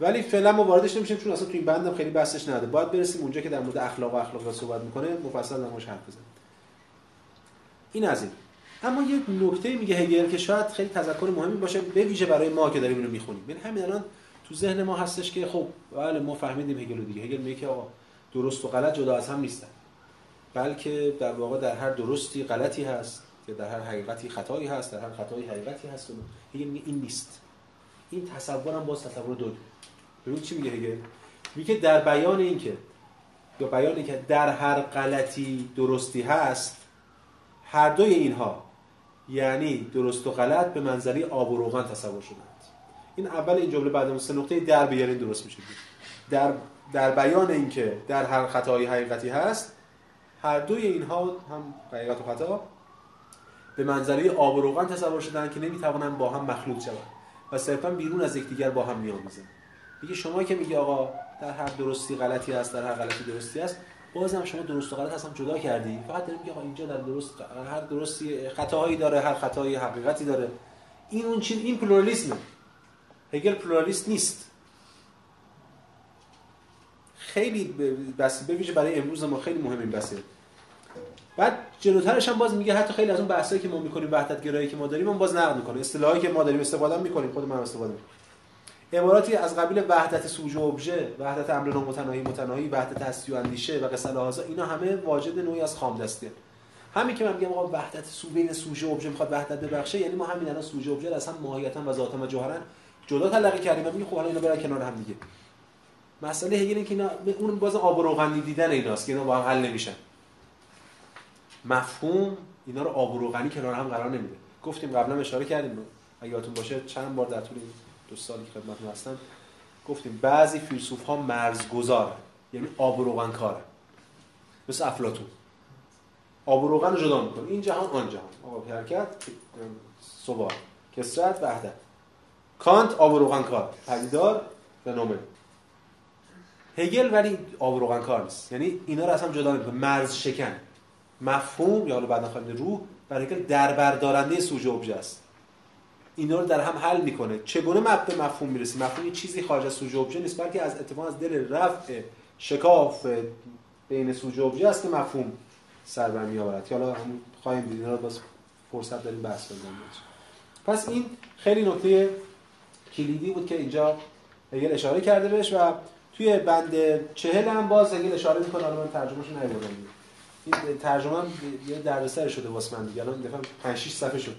ولی فعلا ما واردش نمیشیم چون اصلا تو این بندم خیلی بحثش نده باید برسیم اونجا که در مورد اخلاق و اخلاق صحبت می‌کنه مفصل موردش حرف بزنیم. این از این. اما یه نکته میگه هگل که شاید خیلی تذکر مهمی باشه به ویژه برای ما که داریم اینو می‌خونیم. ببین همین الان تو ذهن ما هستش که خب بله ما فهمیدیم هگل دیگه. هگل میگه که آقا درست و غلط جدا از هم نیستن. بلکه در واقع در هر درستی غلطی هست که در هر حقیقتی خطایی هست در هر خطایی حقیقتی هست. هگل این نیست. این تصورم باز تصور دو. ببین چی میگه هگل میگه در بیان اینکه یا بیان که در هر غلطی درستی هست هر دوی اینها یعنی درست و غلط به منزله آب و روغن تصور شدند. این اول این جمله بعد اون سه نقطه در بیان درست میشه. در در بیان اینکه در هر خطایی حقیقتی هست هر دوی اینها هم حقیقت و خطا به منظره آب و روغن تصور شدن که نمی‌توانند با هم مخلوط شوند و صرفا بیرون از یکدیگر با هم میآمیزند. میگه شما که میگی آقا در هر درستی غلطی هست در هر غلطی درستی هست بازم شما درست و غلط هستم جدا کردی. فقط داریم میگه آقا اینجا در درست هر درستی خطاهایی داره هر خطایی حقیقتی داره. این اون چیز این پلورالیسمه. هگل پلورالیست نیست. خیلی بس بویژه برای امروز ما خیلی مهم این بسه بعد جلوترش هم باز میگه حتی خیلی از اون بحثایی که ما می‌کنیم وحدت گرایی که ما داریم اون باز نقد می‌کنه. اصطلاحی که ما داریم استفاده می‌کنیم خود من استفاده می‌کنم عباراتی از قبیل وحدت سوژه ابژه وحدت امر نامتناهی متناهی وحدت هستی و اندیشه و قصه لحاظا اینا همه واجد نوعی از خامدستی همین که من میگم آقا وحدت سو بین سوژه ابژه می‌خواد وحدت ببخشه یعنی ما همین الان سوژه ابژه اصلا ماهیتا و ذاتا و جوهرا جدا تلقی کردیم و میگه خب اینا برن کنار هم دیگه. مسئله هگل که اینا اون باز آب روغنی دیدن ایناست که اینا با هم حل نمیشن. مفهوم اینا رو آب روغنی کنار هم قرار نمیده. گفتیم قبلا اشاره کردیم. اگه یادتون باشه چند بار در طول دو سالی که خدمتتون هستم گفتیم بعضی فیلسوف ها مرزگذار یعنی آب و روغن کارن مثل افلاطون. آب و روغن رو جدا می‌کنه. این جهان آن جهان. آب حرکت ثبات کسرت وحدت کانت آب و روغن کار. پدیدار و هگل ولی آب و روغن کار نیست. یعنی اینا رو اصلا جدا می‌کنه مرز شکن. مفهوم یا حالا بعدا خواهیم روح برای هگل دربردارنده سوژه ابژه است. اینا رو در هم حل می‌کنه. چگونه مب به مفهوم می‌رسیم مفهوم چیزی خارج از سوژه ابژه نیست بلکه از اتفاق از دل رفع شکاف بین سوژه ابژه است که مفهوم سر بر میآورد. حالا هم خواهیم دید. اینا رو باز فرصت داریم بحث بزنیم پس این خیلی نکته کلیدی بود که اینجا هگل اشاره کرده بهش و توی بند چهل هم باز هگل اشاره می‌کنه. حالا من ترجمهش نیاوردم این ترجمه هم یه دردسر شده واسه من دیگه. الان دفعه 5 6 صفحه شد.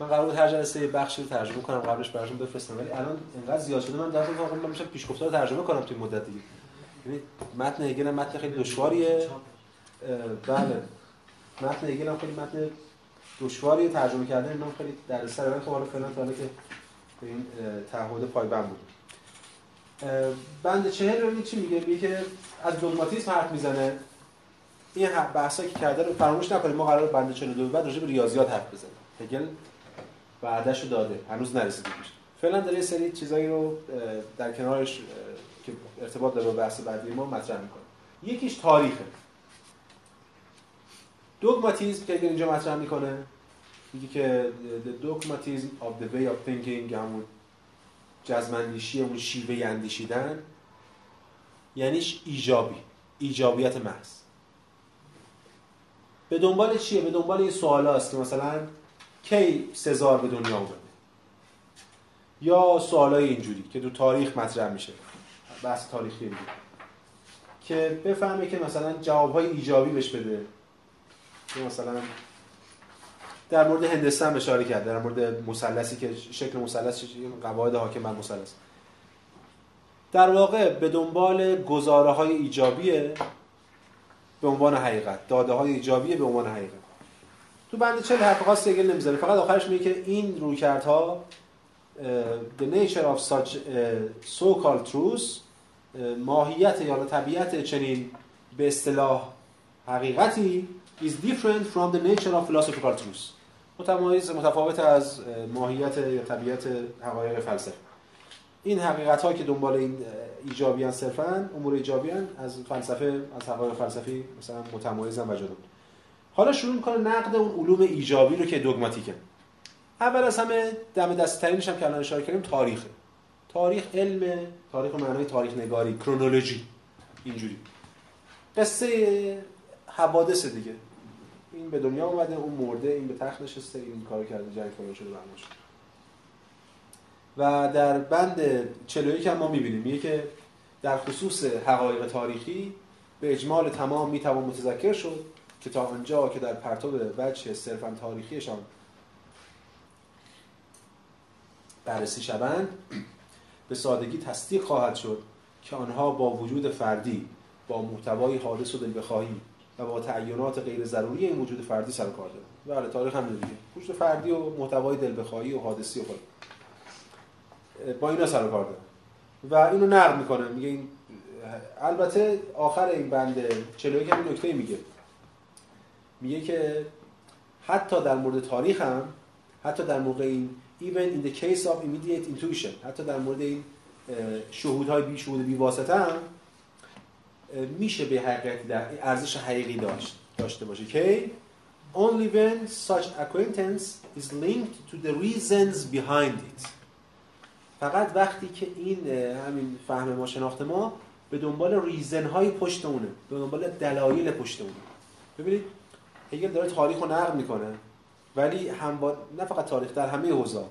من قرار بود هر جلسه بخشی رو ترجمه کنم قبلش براشون بفرستم. ولی الان انقدر زیاد شده من در واقع من میشه پیشگفتار ترجمه کنم توی مدت دیگه. یعنی متن هگل متن خیلی دشواریه. بله. متن هگل هم خیلی متن دشواریه ترجمه کردن اینا خیلی در سر ولی خب حالا فعلا تا که به این تعهد پایبند بود بند چهل رو چی میگه؟ میگه که از دوگماتیسم حرف می‌زنه. این بحثایی که کرده رو فراموش نکنید. ما قرار بند 42 بعد راجع به ریاضیات حرف بزنیم. هگل وعدهش رو داده. هنوز نرسیده میشه فعلا داره یه سری چیزایی رو در کنارش که ارتباط داره با بحث بعدی ما مطرح می‌کنه. یکیش تاریخه. دوگماتیزم که اینجا مطرح می‌کنه میگه که the dogmatism of the way of thinking همون جزمندیشی اون شیوه اندیشیدن یعنیش ایجابی ایجابیت محض. به دنبال چیه؟ به دنبال این سوال هست که مثلا کی سزار به دنیا اومده؟ یا سوالای اینجوری که تو تاریخ مطرح میشه. بحث تاریخی میگه. که بفهمه که مثلا جوابهای ایجابی بهش بده. که مثلا در مورد هندسه اشاره کرد در مورد مثلثی که شکل مثلث قواعد حاکم بر مثلث. در واقع به دنبال گزاره های ایجابیه به عنوان حقیقت. داده های ایجابیه به عنوان حقیقت. تو بند چه حرف خاصی دیگه نمی‌ذاره. فقط آخرش میگه که این رویکردها the nature of such so called truths ماهیت یا طبیعت چنین به اصطلاح حقیقتی is different from the nature of philosophical truths متمایز متفاوت از ماهیت یا طبیعت حقایق فلسفه. این حقیقت ها که دنبال این ایجابیان صرفا امور ایجابیان از فلسفه از حقایق فلسفی مثلا متمایزن و جدا. حالا شروع می‌کنه نقد اون علوم ایجابی رو که دوگماتیکه اول از همه دم دست ترینش هم که الان اشاره کردیم تاریخه تاریخ علم تاریخ معنای تاریخ نگاری کرونولوژی. اینجوری. قصه حوادث دیگه. این به دنیا اومده اون مرده این به تخت نشسته این کارو کرده جنگ کنه شده برنامه و در بند 41 هم ما می‌بینیم میگه که در خصوص حقایق تاریخی به اجمال تمام می‌توان متذکر شد. که تا آنجا که در پرتاب وجه صرفا تاریخیشان بررسی شوند به سادگی تصدیق خواهد شد که آنها با وجود فردی با محتوای حادث و دلبخواهی و با تعینات غیر ضروری این وجود فردی سر کار داره بله تاریخ هم دیگه. وجود فردی و محتوای دلبخواهی و حادثی و خود. با اینا سر کار داره و اینو نقد می‌کنه. میگه این البته آخر این بند 41 هم نکته میگه. میگه که حتی در مورد تاریخ هم حتی در موقع این even in the case of immediate intuition حتی در مورد این شهودهای بی شهود بی واسطه هم میشه به حقیقت در ارزش حقیقی داشت داشته باشه که only when such acquaintance is linked to the reasons behind it. فقط وقتی که این همین فهم ما شناخت ما به دنبال ریزن های پشت اونه به دنبال دلایل پشت اونه. ببینید هگل داره تاریخ رو نقد می‌کنه. ولی هم با نه فقط تاریخ در همه حوزه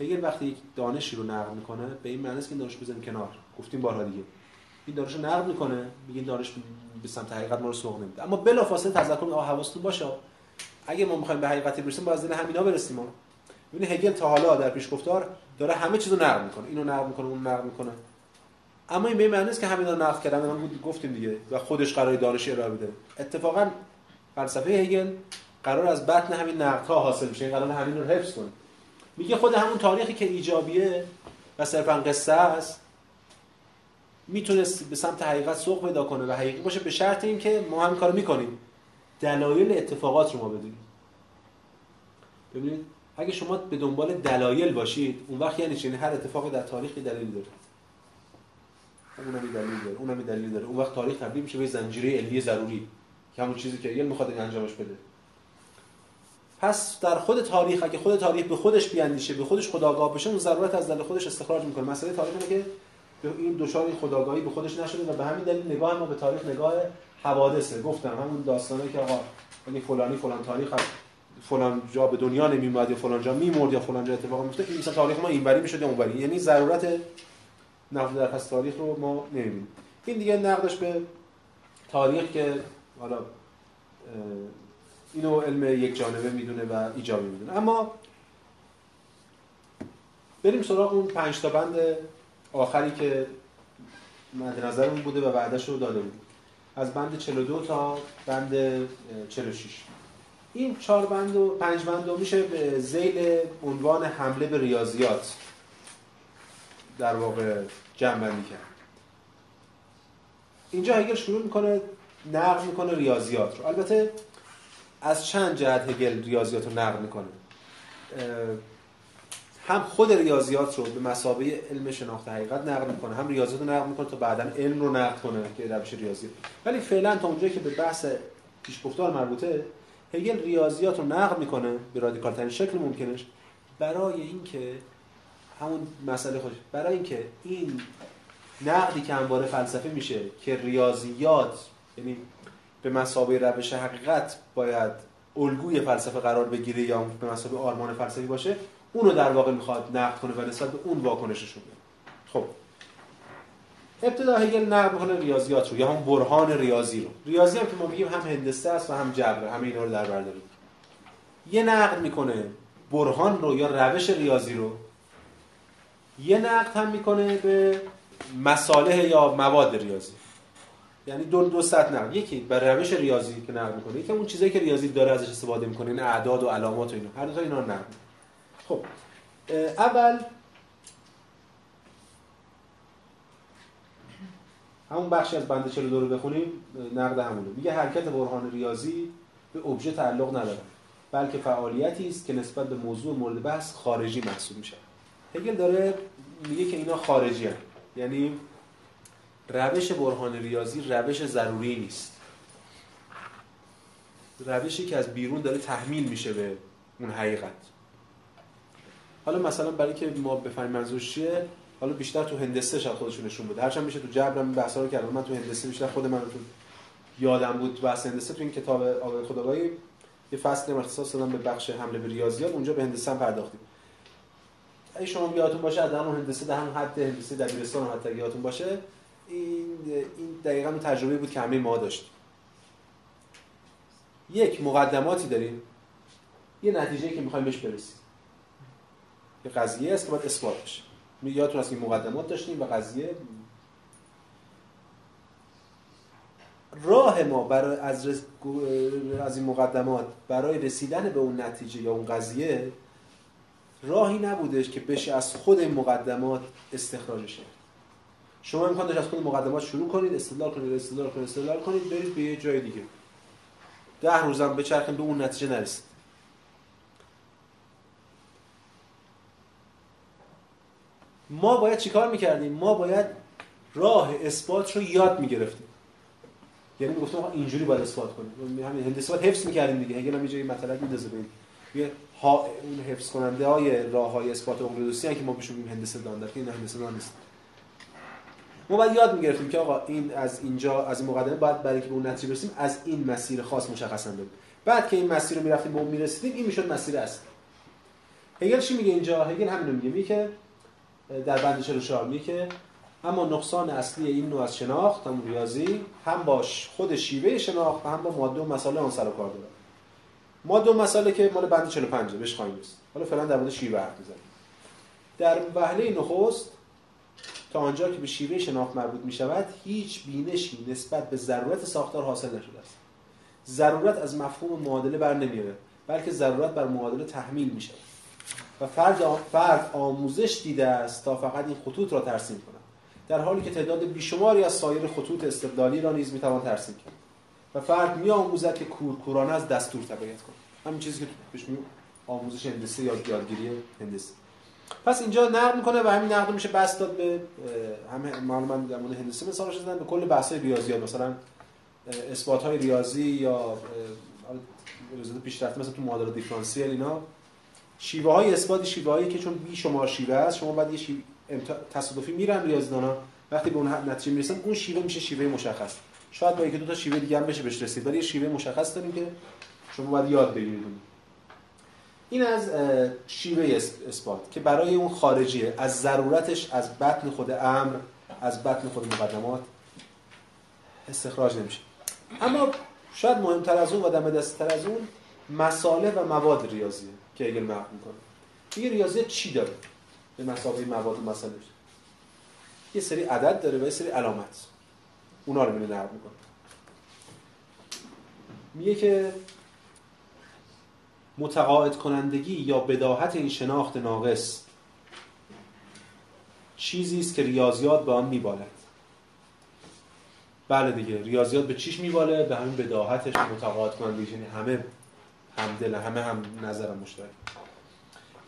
هگل وقتی یک دانشی رو نقد می‌کنه به این معنی است که دانش بزنیم کنار. گفتیم بارها دیگه. این دانش رو نقد می‌کنه میگه دانش به سمت حقیقت ما رو سوق نمیده. اما بلافاصله تذکر آ حواستون باشه. اگه ما می‌خوایم به حقیقتی برسیم باید دل همینا برسیم. ببین هگل تا حالا در پیش گفتار داره همه چیزو نقد می‌کنه. اینو نقد می‌کنه اون نقد می‌کنه. اما این به معنی است که همینا نقد کردن. من گفتیم دیگه. و خودش قرار دانش ارائه بده. اتفاقا فلسفه هگل قرار از بطن همین نقدها حاصل میشه این قرار همین رو حفظ کنه. میگه خود همون تاریخی که ایجابیه و صرفا قصه است می‌تونست به سمت حقیقت سوق پیدا کنه و حقیقی باشه به شرط اینکه ما همین کارو می‌کنیم. دلایل اتفاقات رو ما بدونیم. ببینید اگه شما به دنبال دلایل باشید اون وقت یعنی چی؟ یعنی هر اتفاقی در تاریخ دلیل داره. اونم دلیل داره اونم دلیل داره. اون وقت تاریخ تبدیل میشه به زنجیره علمی ضروری. که همون چیزی که علم می‌خواد انجامش بده. پس در خود تاریخ اگه خود تاریخ به خودش بیاندیشه به خودش خداگاه بشه اون ضرورت از دل خودش استخراج می‌کنه. مسئله تاریخ اینه که این دچار خداگاهی به خودش نشده و به همین دلیل نگاه ما به تاریخ نگاه حوادثه. گفتم همون داستانه که آقا اگه فلانی فلان تاریخ هست فلان جا به دنیا نمیومد یا فلان جا میمرد یا فلان جا اتفاق میفته این مثلا تاریخ ما اینوری می‌شد یا اونوری. یعنی ضرورت نقد در پس تاریخ رو ما نمی‌بینیم. این دیگه نقدش به تاریخ که حالا اینو علم یک جانبه می‌دونه و ایجابی می‌دونه. اما بریم سراغ اون پنج تا بند آخری که مد نظرمون بوده و وعدهش رو داده بود از بند 42 تا بند 46 این چهار بند و پنج بند میشه به زیل عنوان حمله به ریاضیات در واقع جمع کرد. اینجا هگل شروع می‌کنه نقد می‌کنه ریاضیات رو. البته از چند جهت هگل ریاضیات رو نقد می‌کنه. هم خود ریاضیات رو به مسابقه علم شناخت حقیقت نقد می‌کنه هم ریاضیات رو نقد می‌کنه تا بعدا علم رو نقد کنه که روش ریاضی. ولی فعلا تا اونجایی که به بحث پیشگفتار مربوطه هگل ریاضیات رو نقد می‌کنه به رادیکال ترین شکل ممکنش برای اینکه همون مسئله خودش برای اینکه این نقدی که همواره فلسفه میشه که ریاضیات یعنی به مسابقه روش حقیقت باید الگوی فلسفه قرار بگیره یا به مسابقه آرمان فلسفی باشه اونو در واقع می‌خواد نقد کنه و نسبت به اون واکنششون خب. ابتدا هگل نقد می‌کنه ریاضیات رو یا هم برهان ریاضی رو. ریاضی هم که ما بگیم هم هندسه است و هم جبر همه اینا رو در بر داریم. یه نقد می‌کنه برهان رو یا روش ریاضی رو. یه نقد هم می‌کنه به مصالح یا مواد ریاضی. یعنی دو دو سطح نقد یکی بر روش ریاضی که نقد می‌کنه یکی اون چیزایی که ریاضی داره ازش استفاده می‌کنه این اعداد و علامات و اینا. هر دو تا اینا نقد خب. اول همون بخشی از بند 42 رو بخونیم نقد همونه میگه حرکت برهان ریاضی به ابژه تعلق نداره بلکه فعالیتی است که نسبت به موضوع مورد بحث خارجی محسوب میشه هگل داره میگه که اینا خارجی هست. یعنی روش برهان ریاضی روش ضروری نیست. روشی که از بیرون داره تحمیل میشه به اون حقیقت. حالا مثلا برای که ما بفهمیم منظور چیه حالا بیشتر تو هندسه شاید خودشون نشون بده. هرچند میشه تو جبرم بحثا رو کردم. من تو هندسه بیشتر خود من تو یادم بود بحث هندسه. تو این کتاب آقای خداگاهی یه فصل اختصاص دادم به بخش حمله به ریاضیات اونجا به هندسه هم پرداختیم. اگه شما یادتون باشه از هندسه در همون حد هندسه دبیرستان حتی یادتون باشه این این دقیقاً اون تجربه بود که همه ما داشتیم. یک مقدماتی داریم. یه نتیجه که می‌خوایم بهش برسیم. یه قضیه است که باید اثبات بشه. یادتون هست که مقدمات داشتیم و قضیه راه ما برای از, از این مقدمات برای رسیدن به اون نتیجه یا اون قضیه راهی نبودش که بشه از خود مقدمات استخراجش شما امکان داشت از خود مقدمات شروع کنید استدلال کنید استدلال کنید استدلال کنید برید به یه جای دیگه. ده روزم بچرخید به اون نتیجه نرسید. ما باید چیکار می‌کردیم؟ ما باید راه اثبات رو یاد می‌گرفتیم. یعنی می‌گفتم اینجوری باید اثبات کنیم. همین هندسه حفظ می‌کردیم دیگه. اگه هم یه مطلب میندازه ببین یه ها اون حفظ کننده های راه های اثبات اقلیدوسی که ما بهشون میگیم هندسه دان در این هندسه دان نیست. ما باید یاد می‌گرفتیم که آقا این از اینجا از این مقدمه باید برای که به اون نتیجه برسیم از این مسیر خاص مشخصا بریم بعد که این مسیر رو می‌رفتیم به اون می‌رسیدیم این می‌شد مسیر اصلی. هگل چی میگه اینجا؟ هگل همین میگه. میگه که در بند 44 میگه که اما نقصان اصلی این نوع از شناخت هم ریاضی هم باش خود شیوه شناخت هم با ماده و مسائل آن سر و کار داره. ماده و مسائل که مال بند 45 بهش خواهیم رسید. حالا فعلا در مورد شیوه حرف می‌زنیم. در وهله نخست تا آنجا که به شیوه شناخت مربوط می شود هیچ بینشی نسبت به ضرورت ساختار حاصل نشده است. ضرورت از مفهوم معادله بر نمیاره بلکه ضرورت بر معادله تحمیل می شود و فرد, فرد آموزش دیده است تا فقط این خطوط را ترسیم کند. در حالی که تعداد بیشماری از سایر خطوط استدلالی را نیز می‌توان ترسیم کرد. و فرد می آموزد که کورکورانه از دستور تبعیت کند. همین چیزی که بهش آموزش هندسه یا یادگیری هندسه. پس اینجا نقد می‌کنه و همین نقد میشه بس داد به همه معلوم من در مورد هندسه مثالش زدن به کل بحث ریاضیات مثلا اثبات های ریاضی یا ریاضیات پیشرفته مثلا تو معادله دیفرانسیل اینا. شیوه های اثبات شیوه هایی که چون بی شما شیوه است شما بعد یه شیوه تصادفی میرن ریاضیدانا. وقتی به اون نتیجه می‌رسن اون شیوه میشه شیوه مشخص. شاید با یکی دو تا شیوه دیگه هم بشه بهش رسید ولی شیوه مشخص داریم که شما باید یاد بگیرید. این از شیوه اثبات که برای اون خارجیه. از ضرورتش از بطن خود امر از بطن خود مقدمات استخراج نمیشه. اما شاید مهمتر از اون و دم دستتر از اون مساله و مواد ریاضیه که اگر نقد می‌کنه. میگه ریاضی چی داره؟ به مسابقه مواد و مسائل یه سری عدد داره و یه سری علامت. اونا رو میره نقد می‌کنه. میگه که متقاعد کنندگی یا بداهت این شناخت ناقص چیزی است که ریاضیات به آن میبالد. بله دیگه ریاضیات به چیش میباله؟ به همین بداهتش متقاعد کنندگی یعنی همه همدل همه هم نظر مشترک.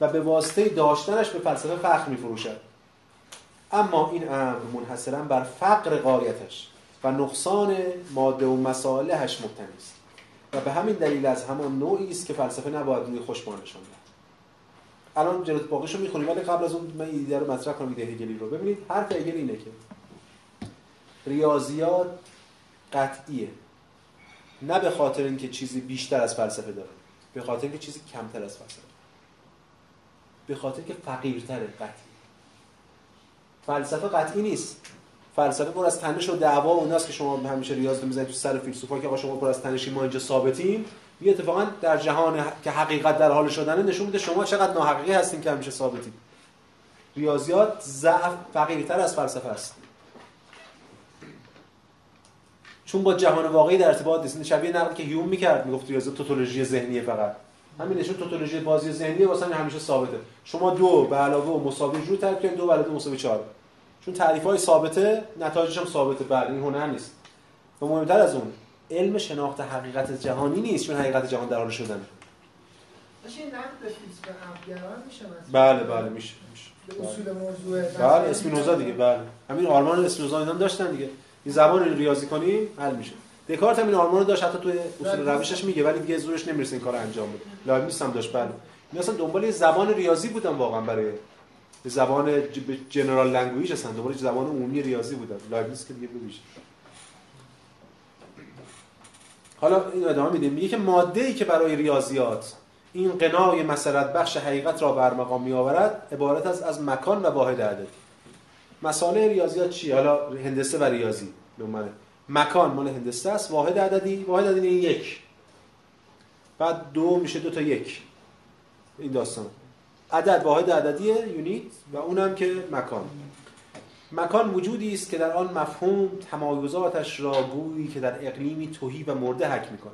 و به واسطه داشتنش به فلسفه فخر میفروشد. اما این امر منحصرا بر فقر قایتش و نقصان ماده و مسائلش مبتنی است. و به همین دلیل از همان نوعی است که فلسفه نباید روی خوشبانشان دهد. الان جلوت باقیشو می‌خونیم ولی قبل از اون من ایده رو مطرح کنم ایده هگلی رو. ببینید حرف هگل اینه که ریاضیات قطعیه. نه به خاطر اینکه چیزی بیشتر از فلسفه داره به خاطر اینکه چیزی کمتر از فلسفه به خاطر که فقیرتره قطعی. فلسفه قطعی نیست. فلسفه پر از تنش و دعوا اوناست که شما همیشه ریاض رو می‌زنید تو سر فیلسوفا که آقا شما پر از تنشی ما اینجا ثابتیم. یه اتفاقا در جهان که حقیقت در حال شدنه نشون میده شما چقدر ناحقیقی هستین که همیشه ثابتید ریاضیات ضعف فقیرتر از فلسفه است. چون با جهان واقعی در ارتباط نیست. شبیه نقدی که هیوم می‌کرد می‌گفت ریاضیات توتولوژی ذهنیه فقط. همین نشون توتولوژی بازی ذهنیه واسه همیشه ثابته. شما دو به علاوه مساوی جور ترکیب دو به علاوه مساوی 4 چون تعریف های ثابته نتایجش هم ثابته. بله این هنر نیست. و مهمتر از اون علم شناخت حقیقت جهانی نیست چون حقیقت جهان در حال شدنه. بله بله میشه میشه. به اصول موضوع بله. اسپینوزا دیگه بله. همین آرمان اسپینوزا اینا داشتن دیگه. این زبان ریاضی کنیم حل میشه. دکارت هم این آرمان رو داشت حتی توی اصول روشش میگه ولی دیگه زورش نمی‌رسه این کار انجام بده. لایبنیتس هم داشت بله. این اصلا دنبال یه زبان ریاضی بودن واقعا برای زبان general language هستن دنبال زبان عمومی ریاضی بودن. لایبنیتس که دیگه بگیش حالا این ادامه میدیم. میگه که ماده ای که برای ریاضیات این غنای مسرت بخش حقیقت را فراهم می آورد عبارت از از مکان و واحد عدد. مساله ریاضیات چی حالا هندسه و ریاضی نمونه مکان مال هندسه است. واحد عددی واحد عددی یک. بعد دو میشه دو تا یک. این داستان. عدد واحد عددی یونیت و اونم که مکان. مکان وجودی است که در آن مفهوم تمایزاتش را گویی که در اقلیمی توهی و مرده حک می‌کنه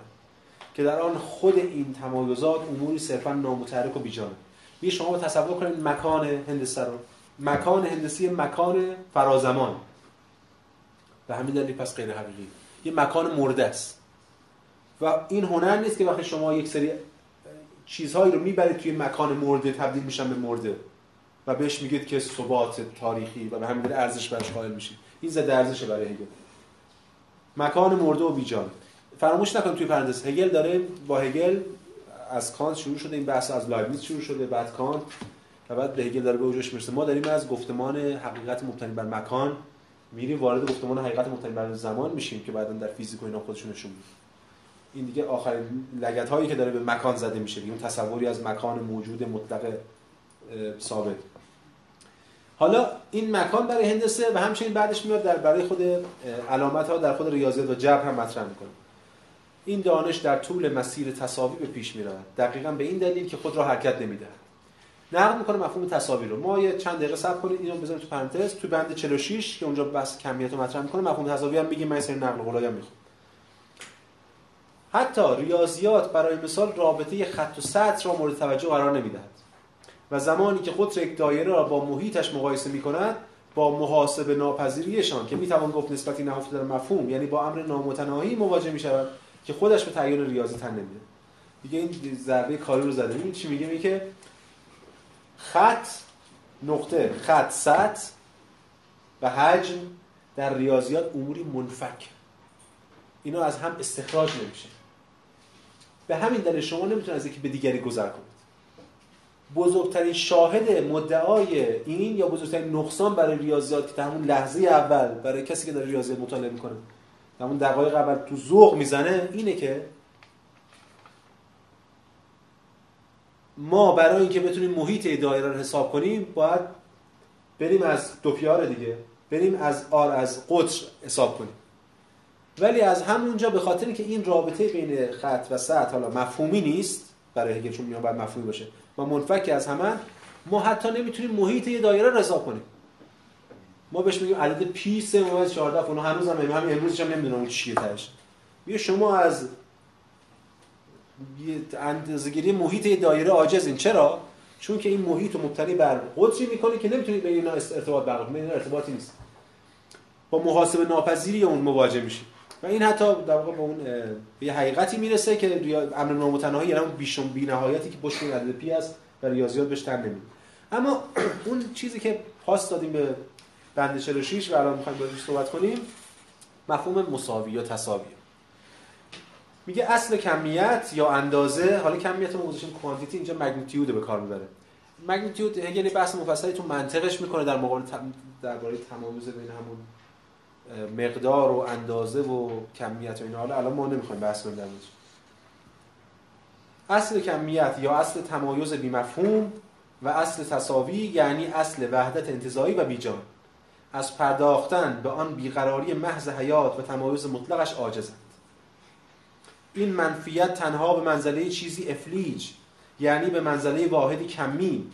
که در آن خود این تمایزات اموری صرفا نامتحرک و بیجانه می شما تصور کنید مکان هندسه رو. مکان هندسی مکان فرازمان. به همین دلیل پس غیر حقیقی. یه مکان مرده است. و این هنر نیست که وقتی شما یک سری چیزهایی رو می‌برید توی مکان مرده تبدیل میشن به مرده. و بهش میگید که ثبات تاریخی و به همین دلیل ارزش برش قائل میشید. این زد ارزش برای هگل. مکان مرده و بیجان. فراموش نکنید توی پرانتز هگل داره با هگل از کانت شروع شده این بحث از لایبنیتس شروع شده بعد کانت و بعد به هگل داره به اوجش می‌رسه. ما داریم از گفتمان حقیقت مبتنی بر مکان میریم وارد گفتمان حقیقت مبتنی بر زمان میشیم که بعدا در فیزیک و اینا خودشون نشون میده این دیگه آخرین لگد هایی که داره به مکان زده میشه اون تصوری از مکان موجود مطلق ثابت. حالا این مکان برای هندسه و همچنین بعدش میاد در برای خود علامت ها در خود ریاضیات و جبر هم مطرح می‌کنه. این دانش در طول مسیر تساوی به پیش می‌رود. دقیقا به این دلیل که خود را حرکت نمیده نقد می‌کنه مفهوم تساوی رو. ما یه چند دقیقه صبر کنید اینو بزنید تو پرانتز. تو بند 46 که اونجا بحث کمیت مطرح می‌کنه مفهوم تساوی هم میگیم. من سری نقل قولایی هم حتی ریاضیات برای مثال رابطه خط و سطر را مورد توجه قرار نمی‌دهد. و زمانی که خود یک دایره را با محیطش مقایسه می‌کند با محاسبه ناپذیریشان که می‌توان گفت نسبتی نهفته در مفهوم یعنی با امر نامتناهی مواجه می‌شود که خودش به تعیین ریاضی تن نمیده دیگه این ضربه کاری رو زده. این چی میگه؟ میگه که خط نقطه خط سطح و حجم در ریاضیات اموری منفک. اینا از هم استخراج نمیشه. به همین دلیل شما نمی‌تونید از یکی به دیگری گذر کنید. بزرگترین شاهد مدعای این یا بزرگترین نقصان برای ریاضیات که همون لحظه اول برای کسی که داره ریاضیات مطالعه می‌کنه در همون دقایق اول تو ذوق می‌زنه اینه که ما برای اینکه بتونیم محیط دایره رو حساب کنیم باید بریم از دو پیار دیگه بریم از آر از قطر حساب کنیم. ولی از همونجا به خاطر اینکه این رابطه بین خط و سطح حالا مفهومی نیست برای هگل چون میان باید مفهومی باشه و منفک از همه ما حتی نمی‌تونیم محیط یه دایره حساب کنیم. ما بهش میگیم عدد پی 3 ممیز 14 فلان هنوز هم همین امروزش هم نمی‌دونم اون چیه تاش بیا شما از اندازه‌گیری محیط دایره عاجزین. چرا؟ چون که این محیط مبتنی بر قطری می‌کنه که نمی‌تونید به اینا ارتباط برقرار کنید. ارتباطی نیست. با محاسبه ناپذیری اون مواجه میشید. و این حتی در واقع به اون به حقیقتی می‌رسه که امر نامتناهی یعنی بیشون بی‌نهایتی که پشت عدد پی است و ریاضیات بهش تن نمیده اما [CLEARS THROAT] اون چیزی که پاس دادیم به بند 46 و الان می‌خوایم باهاش صحبت کنیم مفهوم مساوی یا تساوی. میگه اصل کمیت یا اندازه حالا کمیت رو گذاشتیم کوانتیتی اینجا مگنیتیود به کار می‌بره. مگنیتیود یعنی بحث مفصلی تو منطقش می‌کنه در مقابل درباره تمایز بین همون مقدار و اندازه و کمیت و اینا. حالا الان ما نمی‌خوایم بحث کنیم اصل کمیت یا اصل تمایز بی مفهوم و اصل تساوی یعنی اصل وحدت انتزاعی و بیجان. از پرداختن به آن بیقراری محض حیات و تمایز مطلقش عاجزند. این منفیت تنها به منزله چیزی افلیج یعنی به منزله واحدی کمی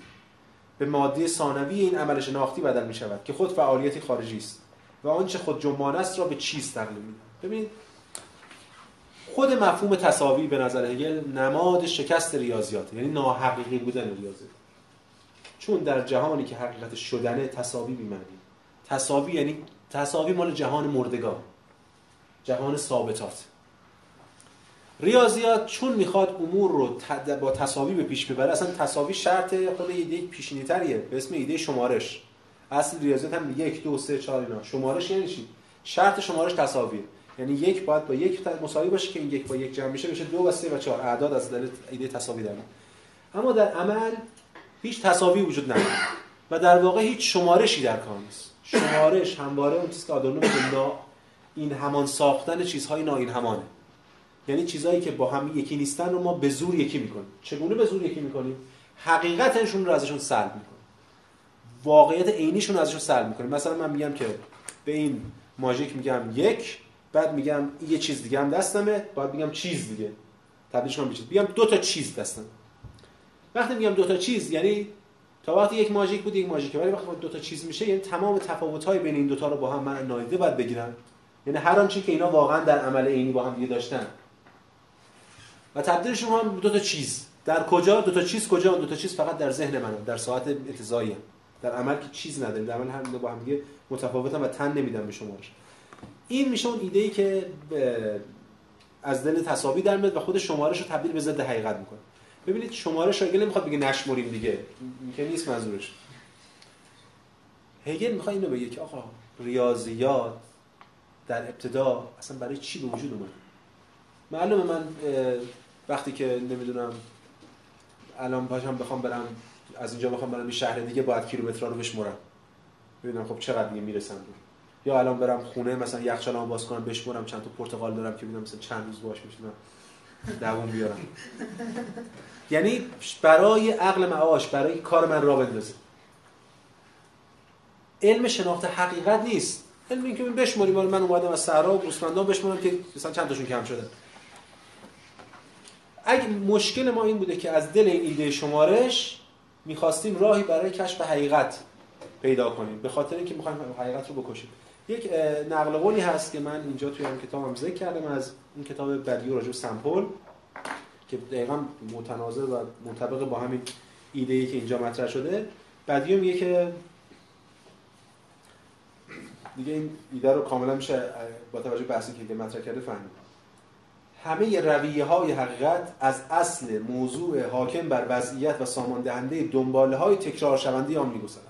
به ماده ثانوی این عمل شناختی بدل می شود که خود فعالیتی خارجی است. و آنچه خود جنبان است را به چیز تقلیل می ببینید خود مفهوم تساوی به نظر هگل نماد شکست ریاضیات یعنی ناحقیقی بودن ریاضیات. چون در جهانی که حقیقت شدنه تساوی بیمعنی. تساوی یعنی تساوی مال جهان مردگان. جهان ثابتات. ریاضیات چون می‌خواد امور رو با تساوی به پیش ببره اصلا تساوی شرط خود ایده پیشینی تریه به اسم ایده شمارش. اصل ریاضیات هم یک دو سه چهار اینا. شمارش یعنی چی؟ شرط شمارش تساویه یعنی یک باید با یک مساوی باشه که این یک با یک جمع میشه بشه دو و سه و چهار. اعداد از دل ایده تساوی دارن اما در عمل هیچ تساوی وجود نداره. و در واقع هیچ شمارشی در کار نیست. شمارش همواره اون چیزی که آدورنو میگه این همان ساختن چیزهای ناین همانه. یعنی چیزهایی که با هم یکی نیستن رو ما به زور یکی می‌کنیم. چگونه به زور یکی می‌کنیم؟ حقیقتشون رو ازشون سلب می‌کنیم. واقعیت عینیشون ازشون سلب می‌کنیم مثلا من میگم که به این ماژیک میگم یک بعد میگم یه چیز دیگه هم دستمه بعد میگم چیز دیگه. تبدیلش چیز. میگم دو تا چیز دستم. وقتی میگم دو تا چیز یعنی تا وقتی یک ماژیک بود یک ماژیک. ولی وقتی دو تا چیز میشه یعنی تمام تفاوت‌های بین این دو تا رو با هم من نادیده باید بگیرم. یعنی هر آنچه که اینا واقعا در عمل عینی با هم دیگه داشتن. و تبدیلشون هم دو تا چیز. در کجا؟ دو تا چیز کجا؟ دو تا چیز فقط در ذهن منه در ساعت انتزاعی در عمل که چیز نداریم در عمل هم با هم دیگه متفاوتن و تن نمیدن به شمارش. این میشه اون ایده ای که از دل تصاوی در میاد و خود شمارش رو تبدیل به ضد حقیقت می‌کنه. ببینید شمارش هگل نمی‌خواد بگه نشمریم دیگه که نیست منظورش. هگل می‌خواد اینو بگه که آقا ریاضیات در ابتدا اصلا برای چی به وجود اومد؟ معلومه من وقتی که نمی‌دونم الان باشم بخوام برم از اینجا بخوام برم یه شهر دیگه باید کیلومترها رو بشمرم ببینم خب چقدر دیگه می‌رسم یا الان برم خونه مثلا یخچالمو باز کنم بشمرم چند تا پرتقال دارم که ببینم مثلا چند روز باش میشونم دووم بیارم. یعنی برای عقل معاش برای کار من را بندازه. علم شناخت حقیقت نیست. علم این که بشمریم من اومدم از صحرا و گوسفندان بشمرم که مثلا چند تاشون کم شده. اگه مشکل ما این بوده که از دل این ایده شمارش می‌خواستیم راهی برای کشف حقیقت پیدا کنیم. به خاطر اینکه می‌خوایم حقیقت رو بکشیم. یک نقل قولی هست که من اینجا توی هم کتابم ذکر کردم از این کتاب بدیو راجع سمپل که دقیقا متناظر و منطبق با همین ایده ای که اینجا مطرح شده. بدیو میگه که دیگه این ایده رو کاملا میشه با توجه بحثی که مطرح کرده فهمید. همه رویه های حقیقت از اصل موضوع حاکم بر وضعیت و سامان دهنده دنباله های تکرار شونده آن میگذرند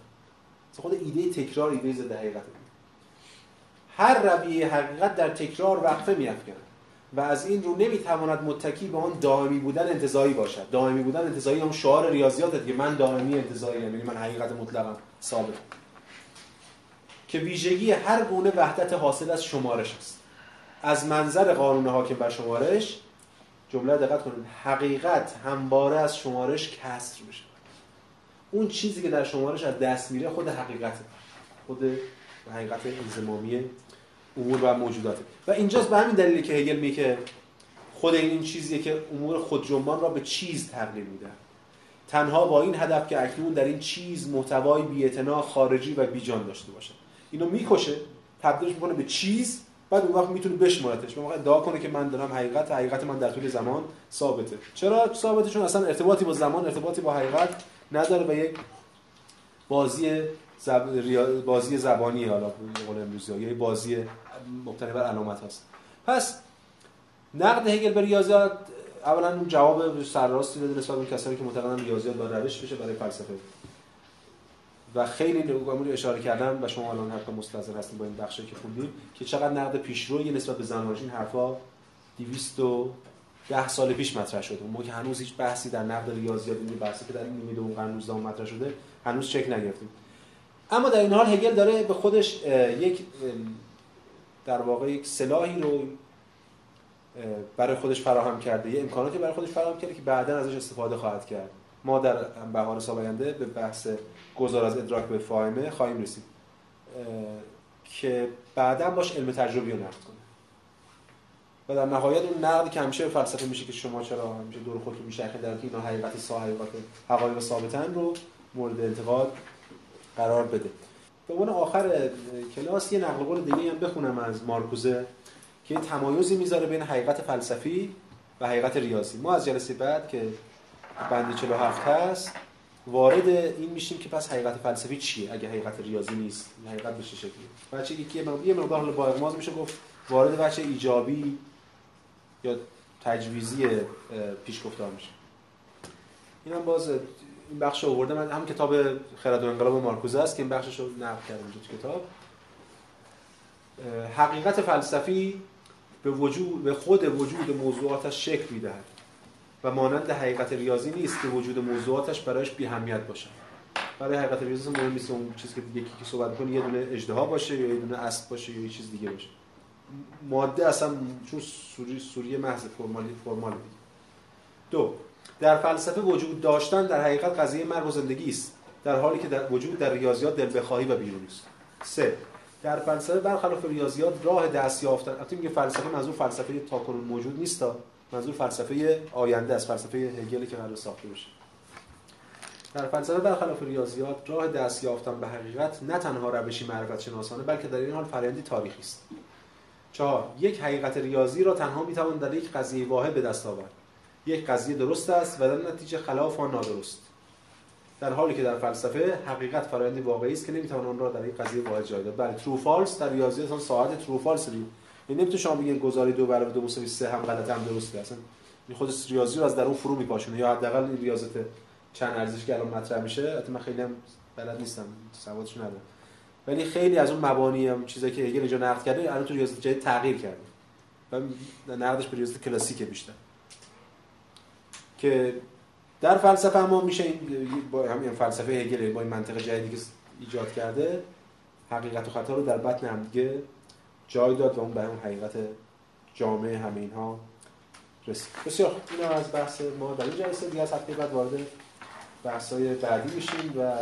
خود ایده تکرار ایده ضد حقیقت هر رویه حقیقت در تکرار وقفه میافکند و از این رو نمی‌تواند متکی به آن دائمی بودن انتزاعی باشد. دائمی بودن انتزاعی هم شعار ریاضیات که من دائمی انتزاعی یعنی من حقیقت مطلقم ثابت. که ویژگی هر گونه وحدت حاصل از شمارش است. از منظر قانون حاکم بر شمارش جمله دقت کنید حقیقت همواره از شمارش کسر میشه. اون چیزی که در شمارش از دست میره خود حقیقته. خود حقیقت انزمامی امور و موجوداته. و اینجاست به همین دلیلی که هگل میگه خود این چیزیه که امور خود جنبان را به چیز تغییر میده. تنها با این هدف که اکنون در این چیز محتوای بی‌اعتنا خارجی و بیجان داشته باشه. اینو می‌کشه تبدیلش می‌کنه به چیز بعد اون وقت می‌تونه بشمارتش. اون ادعا کنه که من دارم حقیقت حقیقت من در طول زمان ثابته. چرا ثابته چون اصلا ارتباطی با زمان ارتباطی با حقیقت نداره و یک بازی زب... بازی زبانی حالا قول امروزی یا بازی مبتنی بر علامت هست پس نقد هگل به ریاضیات اولا اون جواب سرراستی داده نسبت به کسانی که معتقدن ریاضیات با روش بشه برای فلسفه. و خیلی نگاهی اشاره کردم و شما الان حتی مستحضر هستید با این بخشی که خوندیم که چقدر نقد پیشروی نسبت به زنانش این حرفا 210 سال پیش مطرح شده. اون موقع هنوز هیچ بحثی در نقد ریاضیات این بحثی که در این نیمه دوم قرن 19 مطرح شده هنوز چک نگرفتیم. اما در این حال هگل داره به خودش یک در واقع یک سلاحی رو برای خودش فراهم کرده. یه امکاناتی برای خودش فراهم کرده که بعدا ازش استفاده خواهد کرد. ما در بهار سال آینده به بحث گذار از ادراک به فاهمه خواهیم رسید که بعدا باش علم تجربی رو نقد کنه. و در نهایت اون نقدی که همیشه فلسفه میشه که شما چرا همیشه دور خودتون میشه در اینا حقیقت سا حقیقت حقایق ثابتن رو مورد انتقاد قرار بده. به عنوان آخر کلاس یه نقل قول دیگه هم بخونم از مارکوزه که تمایزی می‌ذاره بین حقیقت فلسفی و حقیقت ریاضی. ما از جلسه بعد که بند 47 هست. وارد این میشیم که پس حقیقت فلسفی چیه؟ اگه حقیقت ریاضی نیست حقیقت به چه شکلی؟ بچه یکی یه مقدار با اغماز میشه گفت وارد بچه ایجابی یا تجویزی پیش گفتار میشه. اینم باز این بخش آورده من هم کتاب خرد و انقلاب مارکوزه است که این بخشش رو نقل کردم تو کتاب. حقیقت فلسفی به وجود به خود وجود موضوعاتش شکل می‌دهد. و مانند حقیقت ریاضی نیست که وجود موضوعاتش برایش بی اهمیت باشه برای حقیقت ریاضی مهم نیست اون چیزی که یکی که صحبت کنه یه دونه اجدها باشه یا یه دونه اسب باشه یا یه چیز دیگه باشه. ماده اصلا چون سوری سوری محض فرمالی فرمال دیگه. دو در فلسفه وجود داشتن در حقیقت قضیه مرگ و زندگی است در حالی که در وجود در ریاضیات دل بخواهی و بیرونی است سه در فلسفه برخلاف ریاضیات راه دست یافتن البته میگه فلسفه منظور فلسفه تاکنون موجود نیست منظور فلسفه آینده است فلسفه هگل که قرار ساخته بشه. در فلسفه برخلاف ریاضیات راه دست یافتن به حقیقت نه تنها روشی معرفت شناسانه بلکه در این حال فرآیندی تاریخی است. چهار یک حقیقت ریاضی را تنها می‌توان در یک قضیه واحد به دست آورد. یک قضیه درست است و در نتیجه خلاف آن نادرست. در حالی که در فلسفه حقیقت فرآیندی واقعی است که نمی‌توان آن را در یک قضیه واحد جای داد. بله ترو فالس در ریاضیات ساعت ترو فالس این نمی‌تونه شما بگین گزاری دو برابر دو مساوی سه هم غلط هم درسته. اصلا این خود ریاضی رو از درون فرو میپاشونه. یا حداقل این ریاضت چند ارزش که الان مطرح میشه البته من خیلی هم بلد نیستم سوادش ندارم. ولی خیلی از اون مبانی هم چیزایی که هگل اینجا نقد کرده الان تو ریاضت جدید تغییر کرده. و نقدش به ریاضت کلاسیکه بیشتر. که در فلسفه ما میشه این با همین فلسفه هگل با این منطق جدیدی که ایجاد کرده حقیقت و خطا رو در بطن هم دیگه جای داد و اون به هم حقیقت جامعه همه اینها رسید. بسیار اینا از بحث ما در این جلسه دیگه از هفته بعد وارد بحث های بعدی میشیم و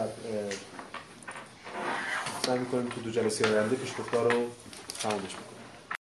سعی می‌کنیم تو دو جلسه آینده پیشگفتار رو تمامش